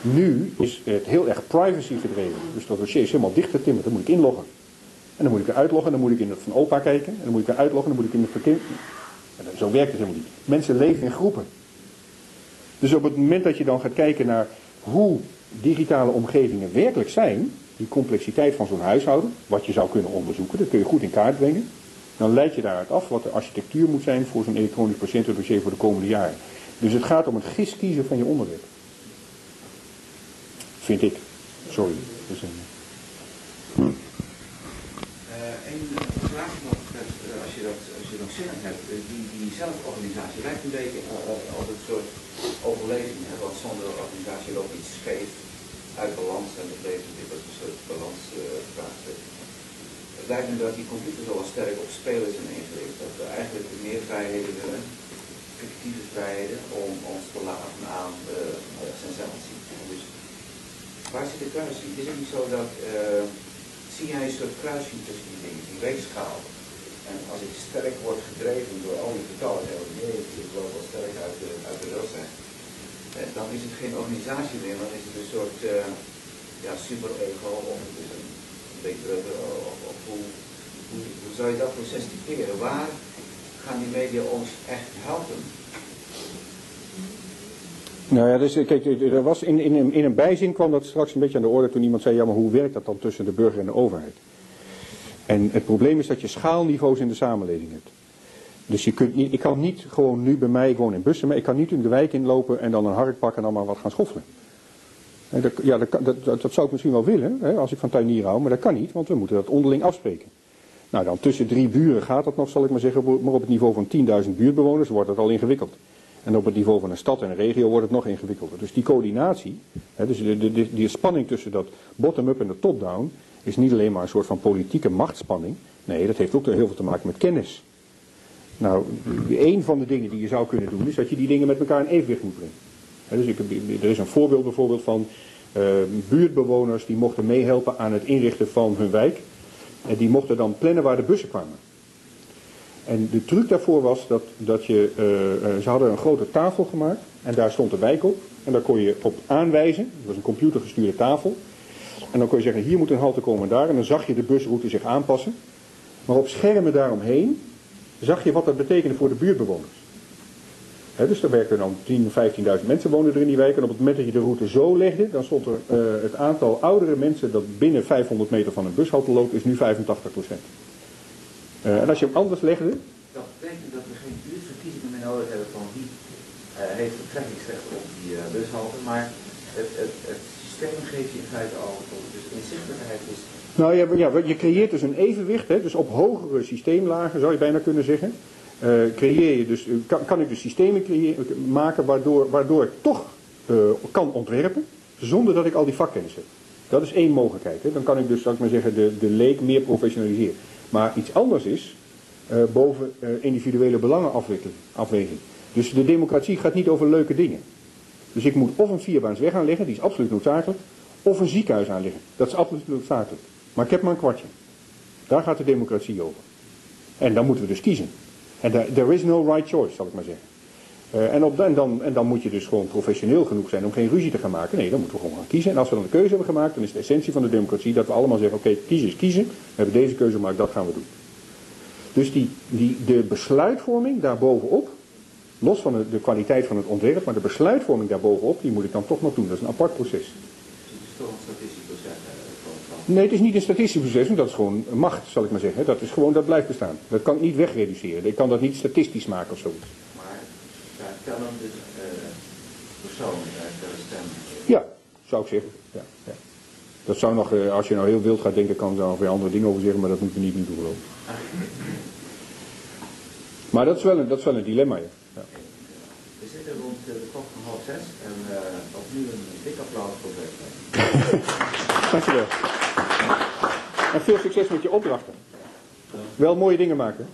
Nu is het heel erg privacy gedreven. Dus dat dossier is helemaal dichtgetimmerd. Dan moet ik inloggen. En dan moet ik weer uitloggen. Dan moet ik in het van opa kijken. En dan moet ik weer uitloggen. Dan moet ik in het. En zo werkt het helemaal niet. Mensen leven in groepen. Dus op het moment dat je dan gaat kijken naar hoe digitale omgevingen werkelijk zijn, die complexiteit van zo'n huishouden, wat je zou kunnen onderzoeken, dat kun je goed in kaart brengen. Dan leid je daaruit af wat de architectuur moet zijn voor zo'n elektronisch patiëntendossier voor de komende jaren. Dus het gaat om het gis kiezen van je onderwerp. Vind ik. Sorry. Dus, uh... Eén vraag nog, uh, als je dat, als je dat zin hebt, die, zelforganisatie lijkt een beetje als een soort overleving, hè, want zonder organisatie loopt iets scheef uit balans en dat levert dit als een soort balansvraagstuk. het lijkt me dat die computer zo sterk op spelers zijn ingericht, dat we eigenlijk meer vrijheden willen, fictieve vrijheden, om ons te laten aan de sensatie. Dus waar zit de kruising? Is het niet zo dat, uh, zie jij een soort kruising tussen die dingen, die weegschaal? En als ik sterk word gedreven door al die getallen, nee, ik loop wel sterk uit de, uit de eh, dan is het geen organisatie meer, maar is het een soort uh, ja, super-ego of het is een beetje of, of hoe, zou je dat proces typeren? Waar gaan die media ons echt helpen? Nou ja, dus kijk, er was in, in, in een bijzin kwam dat straks een beetje aan de orde toen iemand zei, ja maar hoe werkt dat dan tussen de burger en de overheid? En het probleem is dat je schaalniveaus in de samenleving hebt. Dus je kunt niet, ik kan niet gewoon nu bij mij, ik woon in Bussen, maar ik kan niet in de wijk inlopen en dan een hark pakken en dan maar wat gaan schoffelen. Dat, ja, dat, dat, dat, zou ik misschien wel willen, hè, als ik van tuinier hou, maar dat kan niet, want we moeten dat onderling afspreken. Nou, dan tussen drie buren gaat dat nog, zal ik maar zeggen, maar op het niveau van 10.000 buurtbewoners wordt het al ingewikkeld. En op het niveau van een stad en een regio wordt het nog ingewikkelder. Dus die coördinatie, hè, dus de, de, de, die spanning tussen dat bottom-up en de top-down, is niet alleen maar een soort van politieke machtspanning. Nee, dat heeft ook heel veel te maken met kennis. Nou, een van de dingen die je zou kunnen doen, is dat je die dingen met elkaar in evenwicht moet brengen. dus ik, er is een voorbeeld bijvoorbeeld van uh, buurtbewoners die mochten meehelpen aan het inrichten van hun wijk. En die mochten dan plannen waar de bussen kwamen. En de truc daarvoor was dat, dat je, uh, ze hadden een grote tafel gemaakt en daar stond de wijk op. En daar kon je op aanwijzen, dat was een computergestuurde tafel. En dan kon je zeggen, hier moet een halte komen daar. En dan zag je de busroute zich aanpassen. Maar op schermen daaromheen zag je wat dat betekende voor de buurtbewoners. dus er werkten dan 10.000, 15.000 mensen wonen er in die wijk. En op het moment dat je de route zo legde, dan stond er uh, het aantal oudere mensen dat binnen 500 meter van een bushalte loopt, is nu 85% uh, en als je hem anders legde... Dat betekent dat we geen buurtverkiezingen meer nodig hebben van wie uh, heeft betrekkingsrecht op die bushalte. Maar het, het, het systeem geeft je in feite al, dus inzichtelijkheid is nou ja, je creëert dus een evenwicht, hè, dus op hogere systeemlagen zou je bijna kunnen zeggen. Uh, creëer je dus, kan, kan ik dus systemen creëren, maken waardoor, waardoor ik toch uh, kan ontwerpen, zonder dat ik al die vakkennis heb. Dat is één mogelijkheid. Hè. Dan kan ik dus, zou ik maar zeggen, de, de leek meer professionaliseren. Maar iets anders is boven individuele belangenafweging. Dus de democratie gaat niet over leuke dingen. Dus ik moet of een vierbaansweg aanleggen, die is absoluut noodzakelijk, of een ziekenhuis aanleggen. Dat is absoluut noodzakelijk. Maar ik heb maar een kwartje. Daar gaat de democratie over. En dan moeten we dus kiezen. En there is no right choice, zal ik maar zeggen. Uh, en, op, dan, en dan moet je dus gewoon professioneel genoeg zijn om geen ruzie te gaan maken. Nee, dan moeten we gewoon gaan kiezen. En als we dan een keuze hebben gemaakt, dan is de essentie van de democratie dat we allemaal zeggen, oké, okay, kiezen is kiezen. We hebben deze keuze gemaakt, dat gaan we doen. Dus die, die, de besluitvorming daarbovenop, los van de, de kwaliteit van het ontwerp, maar de besluitvorming daarbovenop, die moet ik dan toch nog doen. Dat is een apart proces. Nee, het is niet een statistisch proces, dat is gewoon macht, zal ik maar zeggen. Dat is gewoon, dat blijft bestaan. Dat kan ik niet wegreduceren. Ik kan dat niet statistisch maken of zoiets. Maar daar tellen dus uh, personen, daar stem. Ja, zou ik zeggen. Ja, ja. Dat zou nog, uh, als je nou heel wild gaat denken, kan er nog weer andere dingen over zeggen, maar dat moeten we niet nu doen. Maar dat is wel een, dat is wel een dilemma, ja. ja. We zitten rond de klok van half zes en uh, opnieuw een dik applaus voor Bert. Dankjewel. En veel succes met je opdrachten. Wel mooie dingen maken.